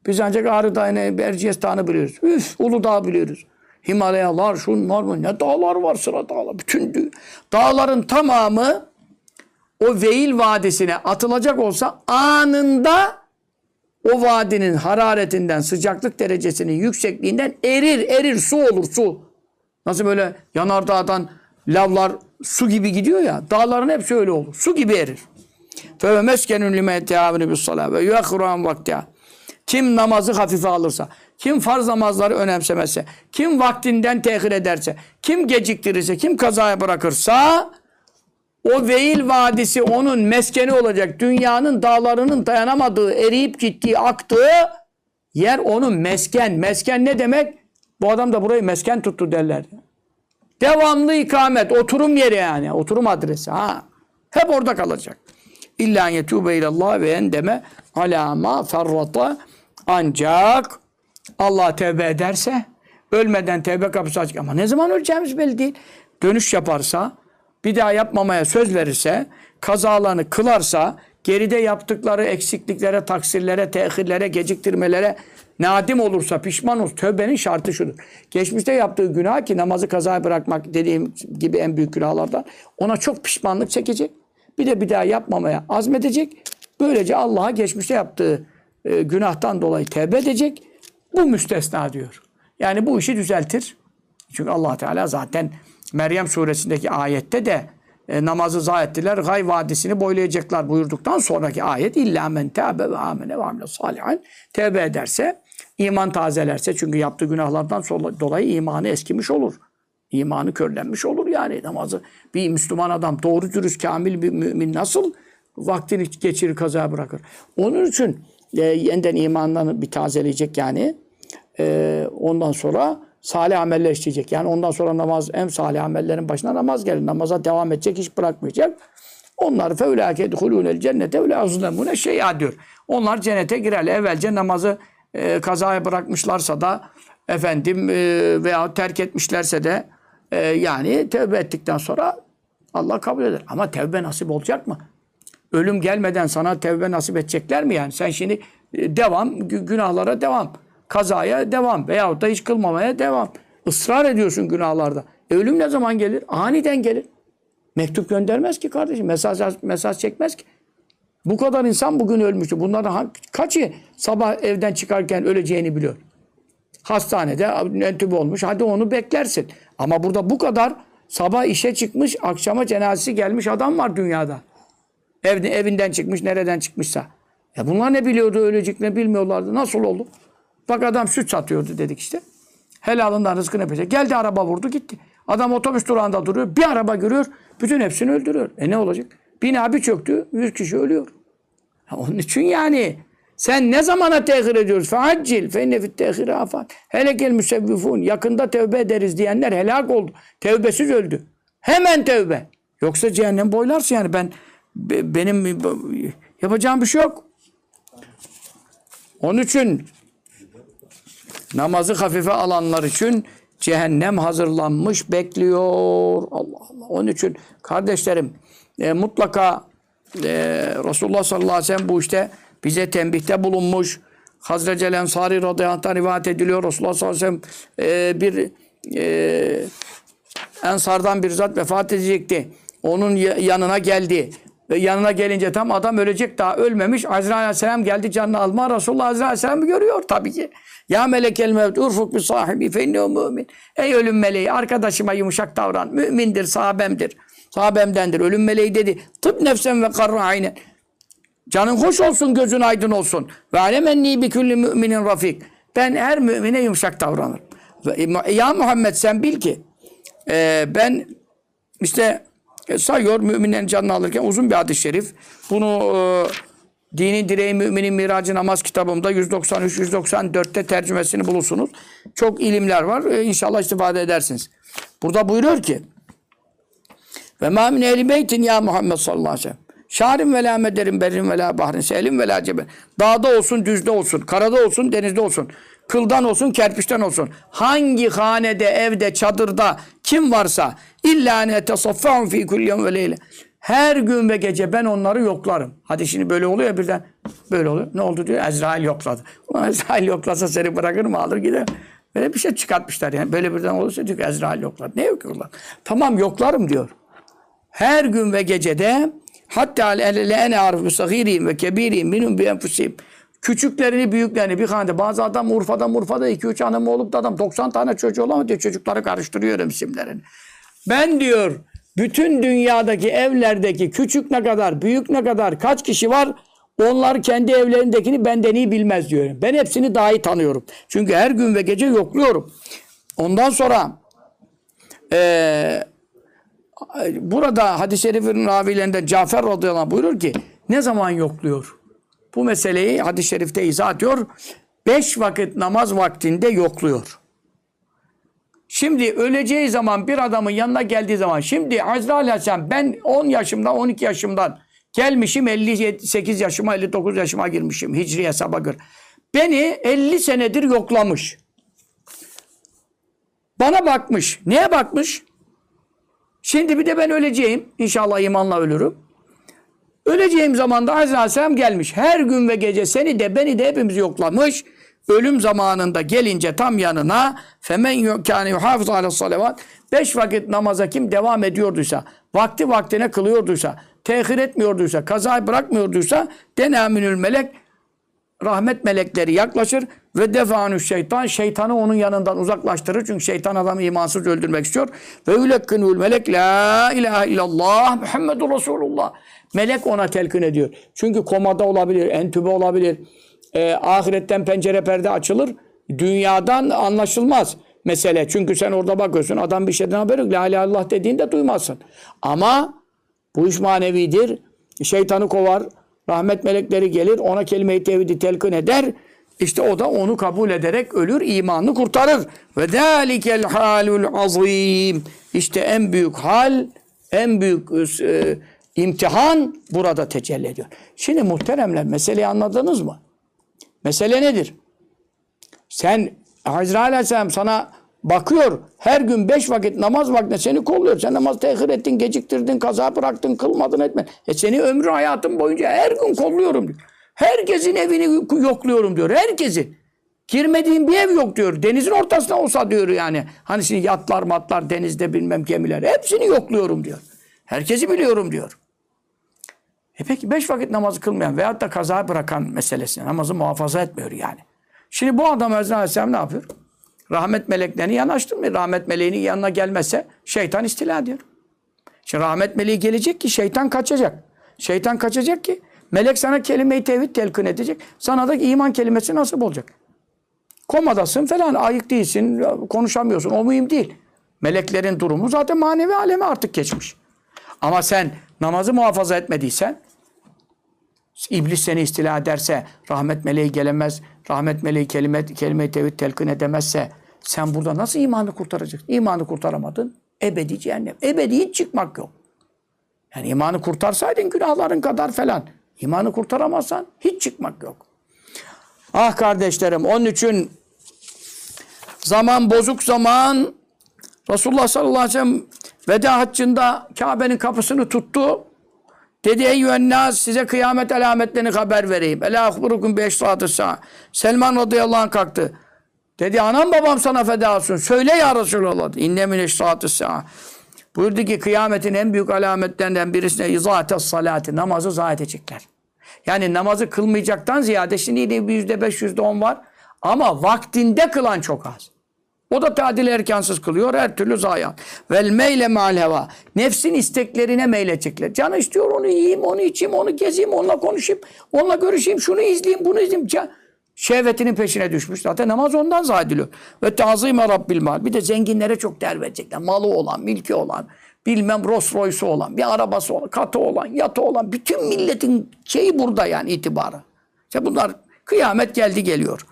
Biz ancak Ağrı Dağı'nı, Erciyes Dağı'nı biliyoruz. Üf, Uludağ biliyoruz. Himalayalar, şunlar mı? Ne dağlar var sıra dağlar. Bütün dağların tamamı o Veil Vadisi'ne atılacak olsa anında o vadinin hararetinden, sıcaklık derecesinin yüksekliğinden erir, erir, su olur, su. Nasıl böyle yanardağdan lavlar su gibi gidiyor ya, dağların hepsi öyle olur. Su gibi erir. Fe meskenun lime teavini bis salat ve yuakhiruhan vaktiha. Kim namazı hafife alırsa, kim farz namazları önemsemezse, kim vaktinden tehir ederse, kim geciktirirse, kim kazaya bırakırsa o Veil Vadisi onun meskeni olacak. Dünyanın dağlarının dayanamadığı, eriyip gittiği, aktığı yer onun mesken. Mesken ne demek? Bu adam da burayı mesken tuttu derler. Devamlı ikamet, oturum yeri yani. Oturum adresi. Ha. Hep orada kalacak. İlla yetûbe ilallah ve endeme alâ mâ ferrata ancak Allah tevbe ederse ölmeden tevbe kapısı açık ama ne zaman öleceğimiz belli değil. Dönüş yaparsa bir daha yapmamaya söz verirse kazalarını kılarsa geride yaptıkları eksikliklere, taksirlere, tehirlere, geciktirmelere nadim olursa, pişman olursa tövbenin şartı şudur. Geçmişte yaptığı günah ki namazı kazaya bırakmak dediğim gibi en büyük günahlardan ona çok pişmanlık çekecek. Bir de bir daha yapmamaya azmedecek. Böylece Allah'a geçmişte yaptığı e, günahtan dolayı tevbe edecek. Bu müstesna diyor. Yani bu işi düzeltir. Çünkü allah Teala zaten Meryem suresindeki ayette de e, namazı zayi ettiler. Gay vadisini boylayacaklar buyurduktan sonraki ayet illa men tâbe ve amene ve amile salihan tevbe ederse iman tazelerse çünkü yaptığı günahlardan dolayı imanı eskimiş olur. İmanı körlenmiş olur yani namazı. Bir Müslüman adam doğru dürüst kamil bir mümin nasıl vaktini geçirir kaza bırakır. Onun için e, yeniden imanını bir tazeleyecek yani. E, ondan sonra salih ameller işleyecek. Yani ondan sonra namaz hem salih amellerin başına namaz gelir. Namaza devam edecek, hiç bırakmayacak. Onlar fevlâke edhulûnel cennete ve lâzlemûne şey'a diyor. Onlar cennete girerler. Evvelce namazı e, kazaya bırakmışlarsa da efendim e, veya terk etmişlerse de e, yani tevbe ettikten sonra Allah kabul eder. Ama tevbe nasip olacak mı? Ölüm gelmeden sana tevbe nasip edecekler mi yani? Sen şimdi e, devam, gü- günahlara devam. Kazaya devam veyahut da hiç kılmamaya devam. Israr ediyorsun günahlarda. E, ölüm ne zaman gelir? Aniden gelir. Mektup göndermez ki kardeşim. Mesaj, mesaj çekmez ki. Bu kadar insan bugün ölmüştü. Bunlardan ha- kaçı sabah evden çıkarken öleceğini biliyor? Hastanede entübe olmuş. Hadi onu beklersin. Ama burada bu kadar sabah işe çıkmış, akşama cenazesi gelmiş adam var dünyada. Evde, evinden çıkmış, nereden çıkmışsa. Ya bunlar ne biliyordu ölecek ne bilmiyorlardı. Nasıl oldu? Bak adam süt satıyordu dedik işte. Helalından rızkını yapacak. Geldi araba vurdu gitti. Adam otobüs durağında duruyor. Bir araba görüyor. Bütün hepsini öldürüyor. E ne olacak? Bina bir çöktü. Yüz kişi ölüyor. Onun için yani sen ne zamana tehir ediyoruz? Feaccil fe inne fit tehiri afat. Helekel müsevvifun. Yakında tevbe ederiz diyenler helak oldu. Tevbesiz öldü. Hemen tevbe. Yoksa cehennem boylarsın yani ben be- benim yapacağım bir şey yok. Onun için namazı hafife alanlar için cehennem hazırlanmış bekliyor. Allah Allah. Onun için kardeşlerim e, mutlaka e, Resulullah sallallahu aleyhi ve sellem bu işte bize tembihte bulunmuş. Hazreti Ensari radıyallahu rivayet ediliyor. Resulullah sallallahu aleyhi ve sellem e, bir e, Ensardan bir zat vefat edecekti. Onun ya- yanına geldi. Ve yanına gelince tam adam ölecek daha ölmemiş. Azrail aleyhisselam geldi canını alma. Resulullah Azrail aleyhisselam'ı görüyor tabii ki. Ya melekel mevt urfuk bi sahibi fe mümin. Ey ölüm meleği arkadaşıma yumuşak davran. Mümindir, sahabemdir. Sahabemdendir. Ölüm meleği dedi. Tıp nefsen ve karra aynen. Canın hoş olsun, gözün aydın olsun. Ve alemenni bi külli müminin rafik. Ben her mümine yumuşak davranırım. Ve, ya Muhammed sen bil ki e, ben işte e, sayıyor müminlerin canını alırken uzun bir hadis-i şerif. Bunu e, Dini Direği Müminin Miracı Namaz kitabımda 193-194'te tercümesini bulursunuz. Çok ilimler var. E, inşallah istifade edersiniz. Burada buyuruyor ki ve ma min ehli beytin ya Muhammed sallallahu aleyhi ve sellem. Şarin ve la mederin berrin ve la bahrin selim ve la cebel. Dağda olsun, düzde olsun, karada olsun, denizde olsun. Kıldan olsun, kerpiçten olsun. Hangi hanede, evde, çadırda kim varsa illa ne tesaffahum fi kulli ve leyle. Her gün ve gece ben onları yoklarım. Hadi şimdi böyle oluyor birden. Böyle oluyor. Ne oldu diyor. Ezrail yokladı. Ulan Ezrail yoklasa seni bırakır mı alır gider. Böyle bir şey çıkartmışlar yani. Böyle birden olursa diyor ki Ezrail yokladı. Ne yokuyorlar? Tamam yoklarım diyor her gün ve gecede hatta ene arif sagirihim ve kebirihim minhum bi enfusihim. Küçüklerini, büyüklerini bir hanede. Bazı adam Urfa'da, Murfa'da iki üç hanım olup da adam 90 tane çocuğu olamıyor diyor. Çocukları karıştırıyor isimlerini. Ben diyor bütün dünyadaki evlerdeki küçük ne kadar, büyük ne kadar, kaç kişi var onlar kendi evlerindekini benden iyi bilmez diyor. Ben hepsini daha iyi tanıyorum. Çünkü her gün ve gece yokluyorum. Ondan sonra eee burada hadis-i şerifin ravilerinden Cafer radıyallahu anh buyurur ki ne zaman yokluyor? Bu meseleyi hadis-i şerifte izah ediyor. Beş vakit namaz vaktinde yokluyor. Şimdi öleceği zaman bir adamın yanına geldiği zaman şimdi Azrail Aleyhisselam ben 10 yaşımda 12 yaşımdan gelmişim 58 yaşıma 59 yaşıma girmişim hicri hesaba göre. Beni 50 senedir yoklamış. Bana bakmış. Neye bakmış? Şimdi bir de ben öleceğim. İnşallah imanla ölürüm. Öleceğim zaman da Azrail Aleyhisselam gelmiş. Her gün ve gece seni de beni de hepimizi yoklamış. Ölüm zamanında gelince tam yanına femen kâne yuhafız ala salavat beş vakit namaza kim devam ediyorduysa, vakti vaktine kılıyorduysa, tehir etmiyorduysa, kazayı bırakmıyorduysa denâminül melek rahmet melekleri yaklaşır ve defanü şeytan şeytanı onun yanından uzaklaştırır. Çünkü şeytan adamı imansız öldürmek istiyor. Ve ülekkinul melek la ilahe illallah Muhammedur Resulullah. Melek ona telkin ediyor. Çünkü komada olabilir, entübe olabilir. Ee, ahiretten pencere perde açılır. Dünyadan anlaşılmaz mesele. Çünkü sen orada bakıyorsun adam bir şeyden haberi yok. La ilahe illallah dediğinde duymazsın. Ama bu iş manevidir. Şeytanı kovar. Rahmet melekleri gelir. Ona kelime-i tevhidi telkin eder. İşte o da onu kabul ederek ölür. imanını kurtarır. Ve zâlikel halul azim. İşte en büyük hal, en büyük e, imtihan burada tecelli ediyor. Şimdi muhteremler meseleyi anladınız mı? Mesele nedir? Sen Hazreti Aleyhisselam sana bakıyor. Her gün beş vakit namaz vaktinde seni kolluyor. Sen namaz tehir ettin, geciktirdin, kaza bıraktın, kılmadın etmedin. E seni ömrü hayatın boyunca her gün kolluyorum diyor. Herkesin evini yokluyorum diyor. Herkesi. Girmediğin bir ev yok diyor. Denizin ortasında olsa diyor yani. Hani şimdi yatlar matlar denizde bilmem gemiler. Hepsini yokluyorum diyor. Herkesi biliyorum diyor. E peki beş vakit namazı kılmayan veyahut da kaza bırakan meselesini namazı muhafaza etmiyor yani. Şimdi bu adam Hazreti Aleyhisselam ne yapıyor? Rahmet meleklerini yanaştırmıyor. Rahmet meleğinin yanına gelmezse şeytan istila ediyor. Şimdi rahmet meleği gelecek ki şeytan kaçacak. Şeytan kaçacak ki melek sana kelime-i tevhid telkin edecek. Sana da iman kelimesi nasip olacak. Komadasın falan ayık değilsin, konuşamıyorsun. O mühim değil. Meleklerin durumu zaten manevi aleme artık geçmiş. Ama sen namazı muhafaza etmediysen İblis seni istila ederse, rahmet meleği gelemez, rahmet meleği kelime, kelime tevhid telkin edemezse sen burada nasıl imanı kurtaracaksın? İmanı kurtaramadın, ebedi cehennem. Ebedi hiç çıkmak yok. Yani imanı kurtarsaydın günahların kadar falan. İmanı kurtaramazsan hiç çıkmak yok. Ah kardeşlerim onun için zaman bozuk zaman Resulullah sallallahu aleyhi ve sellem veda haccında Kabe'nin kapısını tuttu. Dedi ey nas size kıyamet alametlerini haber vereyim. Ela ahburukum bi eşratı sâ. Selman radıyallahu anh kalktı. Dedi anam babam sana feda olsun. Söyle ya Resulallah. İnne min eşratı sâ. Buyurdu ki kıyametin en büyük alametlerinden birisine izates salati. Namazı zayi edecekler. Yani namazı kılmayacaktan ziyade şimdi de yüzde beş, yüzde on var. Ama vaktinde kılan çok az. O da tadil erkansız kılıyor. Her türlü zayiat. Vel meyle mal heva. Nefsin isteklerine meyledecekler. Canı istiyor onu yiyeyim, onu içeyim, onu gezeyim, onunla konuşayım, onunla görüşeyim, şunu izleyeyim, bunu izleyeyim. Can, şehvetinin peşine düşmüş. Zaten namaz ondan zahidiliyor. Ve tazime rabbil mal. Bir de zenginlere çok değer verecekler. Malı olan, milki olan, bilmem Rolls Royce'u olan, bir arabası olan, katı olan, yatı olan. Bütün milletin şeyi burada yani itibarı. İşte bunlar kıyamet geldi geliyor.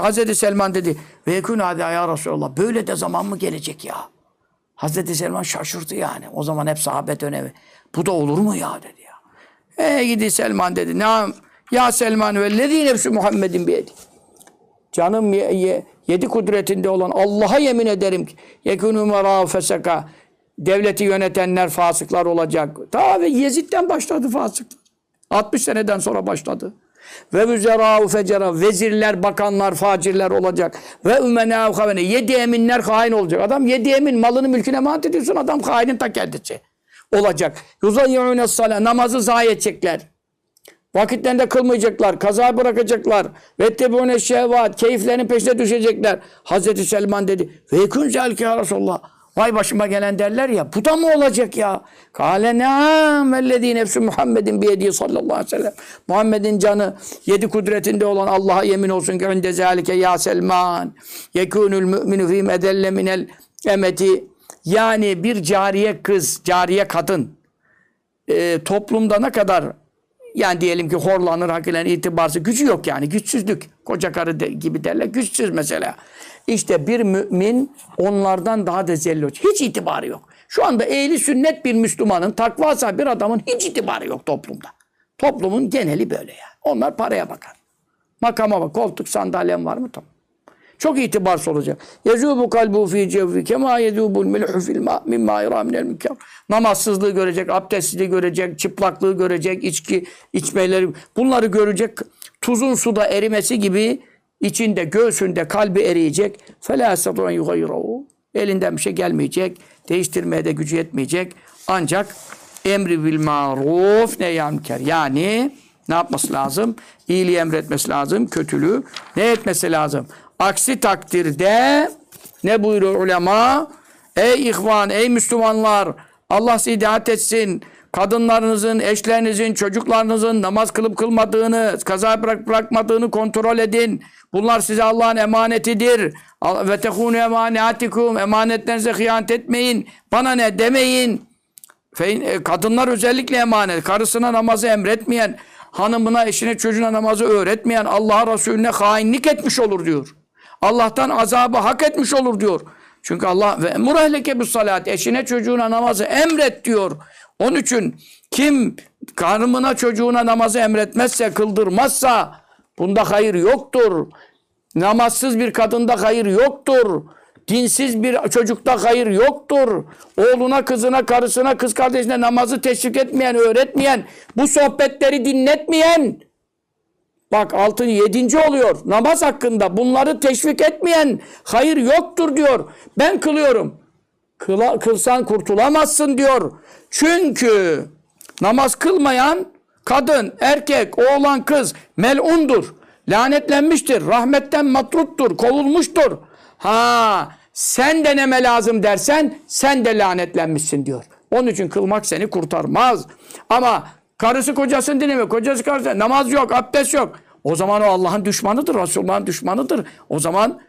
Hazreti Selman dedi ve yekun hadi ya Resulallah böyle de zaman mı gelecek ya? Hazreti Selman şaşırdı yani. O zaman hep sahabe dönemi. Bu da olur mu ya dedi ya. E gidi Selman dedi. Ne ya Selman ve lezî nefsü Muhammedin biyedi. Canım ye, ye, yedi kudretinde olan Allah'a yemin ederim ki yekûnû merâ feseka devleti yönetenler fasıklar olacak. Ta ve Yezid'den başladı fasıklar. 60 seneden sonra başladı. Ve müzerâhu fecera vezirler, bakanlar, facirler olacak. Ve ümenâhu havene yedi eminler hain olacak. Adam yedi emin malını mülküne emanet ediyorsun. Adam hainin ta kendisi olacak. Yuzayyûne salâ namazı zayi edecekler. Vakitlerinde kılmayacaklar, kaza bırakacaklar. Ve tebûne şehvat, keyiflerinin peşine düşecekler. Hazreti Selman dedi. Ve yekûn zelke ya Resulallah. Vay başıma gelen derler ya. Bu da mı olacak ya? Kale ne'am vellezî nefsü Muhammedin biyediği sallallahu aleyhi ve sellem. Muhammed'in canı yedi kudretinde olan Allah'a yemin olsun ki önde zâlike ya Selman. Yekûnül mü'minu fî medelle minel emeti. Yani bir cariye kız, cariye kadın e, toplumda ne kadar yani diyelim ki horlanır, hakilen itibarsız, gücü yok yani, güçsüzlük. Koca karı de, gibi derler, güçsüz mesela. İşte bir mümin onlardan daha da zelloç. Hiç itibarı yok. Şu anda ehli sünnet bir Müslümanın, takva sahibi bir adamın hiç itibarı yok toplumda. Toplumun geneli böyle yani. Onlar paraya bakar. Makama bak, koltuk sandalyem var mı? Tamam. Çok itibarsız olacak. Yezubu kalbu fi cevvi kema yezubul milhu fil ma min ma'ira minel mükar. Namazsızlığı görecek, abdestsizliği görecek, çıplaklığı görecek, içki içmeleri bunları görecek. Tuzun suda erimesi gibi içinde, göğsünde, kalbi eriyecek. Fela yastatu yughayyiru. Elinden bir şey gelmeyecek. Değiştirmeye de gücü yetmeyecek. Ancak emri bil maruf ne yamker. Yani ne yapması lazım? İyiliği emretmesi lazım, kötülüğü ne etmesi lazım? Aksi takdirde ne buyuruyor ulema? Ey ihvan, ey Müslümanlar, Allah sizi etsin. Kadınlarınızın, eşlerinizin, çocuklarınızın namaz kılıp kılmadığını, kaza bırak bırakmadığını kontrol edin. Bunlar size Allah'ın emanetidir. Ve tekunu emanatikum. Emanetlerinize hıyanet etmeyin. Bana ne demeyin. E, Kadınlar özellikle emanet. Karısına namazı emretmeyen, hanımına, eşine, çocuğuna namazı öğretmeyen Allah'a Resulüne hainlik etmiş olur diyor. Allah'tan azabı hak etmiş olur diyor. Çünkü Allah ve murahleke bu salat eşine çocuğuna namazı emret diyor. Onun için kim karımına çocuğuna namazı emretmezse, kıldırmazsa bunda hayır yoktur. Namazsız bir kadında hayır yoktur. Dinsiz bir çocukta hayır yoktur. Oğluna, kızına, karısına, kız kardeşine namazı teşvik etmeyen, öğretmeyen, bu sohbetleri dinletmeyen, bak altın yedinci oluyor. Namaz hakkında bunları teşvik etmeyen hayır yoktur diyor. Ben kılıyorum. Kıla, kılsan kurtulamazsın diyor. Çünkü namaz kılmayan kadın, erkek, oğlan, kız melundur. Lanetlenmiştir. Rahmetten matruttur. Kovulmuştur. Ha sen deneme lazım dersen sen de lanetlenmişsin diyor. Onun için kılmak seni kurtarmaz. Ama karısı kocasını dinlemiyor. Kocası karısı namaz yok, abdest yok. O zaman o Allah'ın düşmanıdır, Resulullah'ın düşmanıdır. O zaman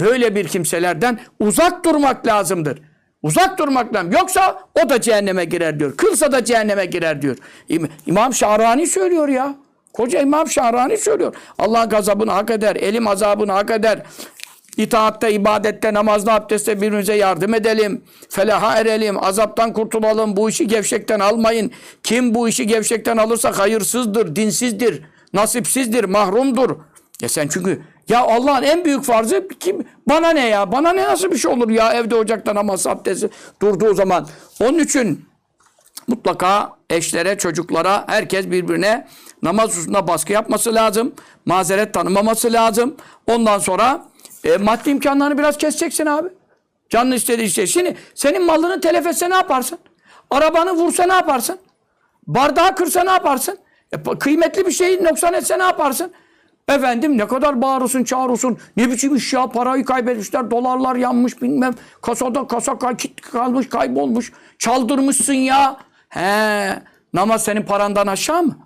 böyle bir kimselerden uzak durmak lazımdır. Uzak durmak lazım. Yoksa o da cehenneme girer diyor. Kılsa da cehenneme girer diyor. İm- İmam Şahrani söylüyor ya. Koca İmam Şahrani söylüyor. Allah'ın gazabını hak eder. Elim azabını hak eder. İtaatta, ibadette, namazda, abdestte birbirimize yardım edelim. Felaha erelim. Azaptan kurtulalım. Bu işi gevşekten almayın. Kim bu işi gevşekten alırsa hayırsızdır, dinsizdir, nasipsizdir, mahrumdur. Ya sen çünkü ya Allah'ın en büyük farzı kim? Bana ne ya? Bana ne nasıl bir şey olur ya? Evde ocakta namaz abdesti durduğu zaman. Onun için mutlaka eşlere, çocuklara, herkes birbirine namaz hususunda baskı yapması lazım. Mazeret tanımaması lazım. Ondan sonra e, maddi imkanlarını biraz keseceksin abi. Canın istediği şey. Şimdi senin malını telef etse ne yaparsın? Arabanı vursa ne yaparsın? Bardağı kırsa ne yaparsın? E, kıymetli bir şeyi noksan etse ne yaparsın? Efendim ne kadar bağırırsın çağırırsın. Ne biçim iş ya parayı kaybetmişler. Dolarlar yanmış bilmem. Kasada kasa kay- kalmış kaybolmuş. Çaldırmışsın ya. He namaz senin parandan aşağı mı?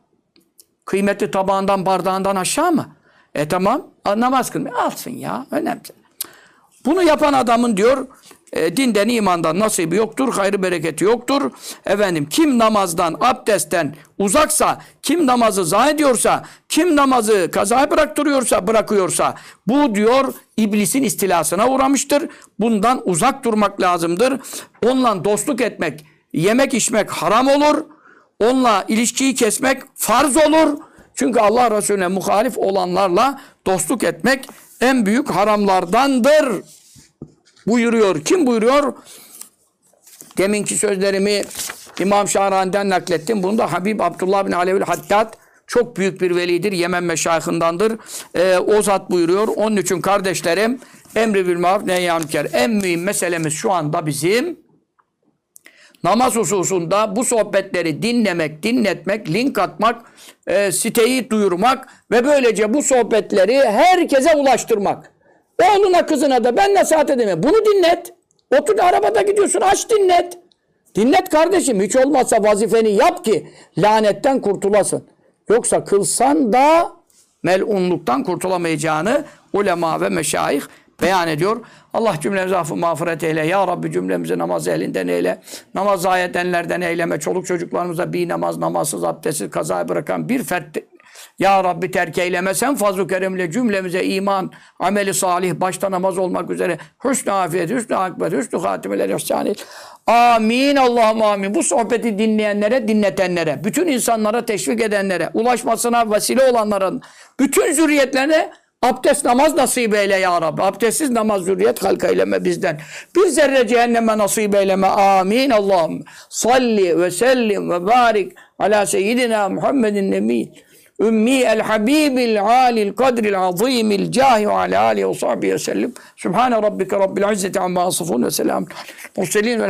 Kıymetli tabağından bardağından aşağı mı? E tamam namaz kılmıyor. Alsın ya önemli. Bunu yapan adamın diyor e, dinden imandan nasibi yoktur, hayrı bereketi yoktur. Efendim kim namazdan, abdestten uzaksa, kim namazı zayi ediyorsa, kim namazı kazaya bıraktırıyorsa, bırakıyorsa bu diyor iblisin istilasına uğramıştır. Bundan uzak durmak lazımdır. Onunla dostluk etmek, yemek içmek haram olur. Onunla ilişkiyi kesmek farz olur. Çünkü Allah Resulüne muhalif olanlarla dostluk etmek en büyük haramlardandır. Buyuruyor. Kim buyuruyor? Deminki sözlerimi İmam Şahrani'den naklettim. Bunu da Habib Abdullah bin Alevül Haddad çok büyük bir velidir. Yemen meşayihinden Ee, o zat buyuruyor. Onun için kardeşlerim emri bil maruf münker. En mühim meselemiz şu anda bizim namaz hususunda bu sohbetleri dinlemek, dinletmek, link atmak, e, siteyi duyurmak ve böylece bu sohbetleri herkese ulaştırmak. Oğluna kızına da ben nasihat edemem. Bunu dinlet. Otur arabada gidiyorsun aç dinlet. Dinlet kardeşim hiç olmazsa vazifeni yap ki lanetten kurtulasın. Yoksa kılsan da melunluktan kurtulamayacağını ulema ve meşayih beyan ediyor. Allah cümlemize affı mağfiret eyle. Ya Rabbi cümlemizi namaz elinden eyle. Namaz zayi edenlerden eyleme. Çoluk çocuklarımıza bir namaz, namazsız, abdestsiz, kazaya bırakan bir fert ya Rabbi terk eyleme. Sen fazl-ı keremle cümlemize iman, ameli salih, başta namaz olmak üzere hüsnü afiyet, hüsnü akbet, hüsnü hatimeler et. Amin. Allah'ım amin. Bu sohbeti dinleyenlere, dinletenlere, bütün insanlara teşvik edenlere, ulaşmasına vesile olanların, bütün zürriyetlerine Abdest namaz nasip eyle ya Rabbi. Abdestsiz namaz zürriyet halka eyleme bizden. Bir zerre cehenneme nasip eyleme. Amin Allah'ım. Salli ve sellim ve barik ala seyyidina Muhammedin nebi. Ümmi el habibil alil kadril azimil cahi ve ala alihi ve sahbihi ve sellim. Sübhane rabbike rabbil izzeti amma asifun ve selamun. Murselin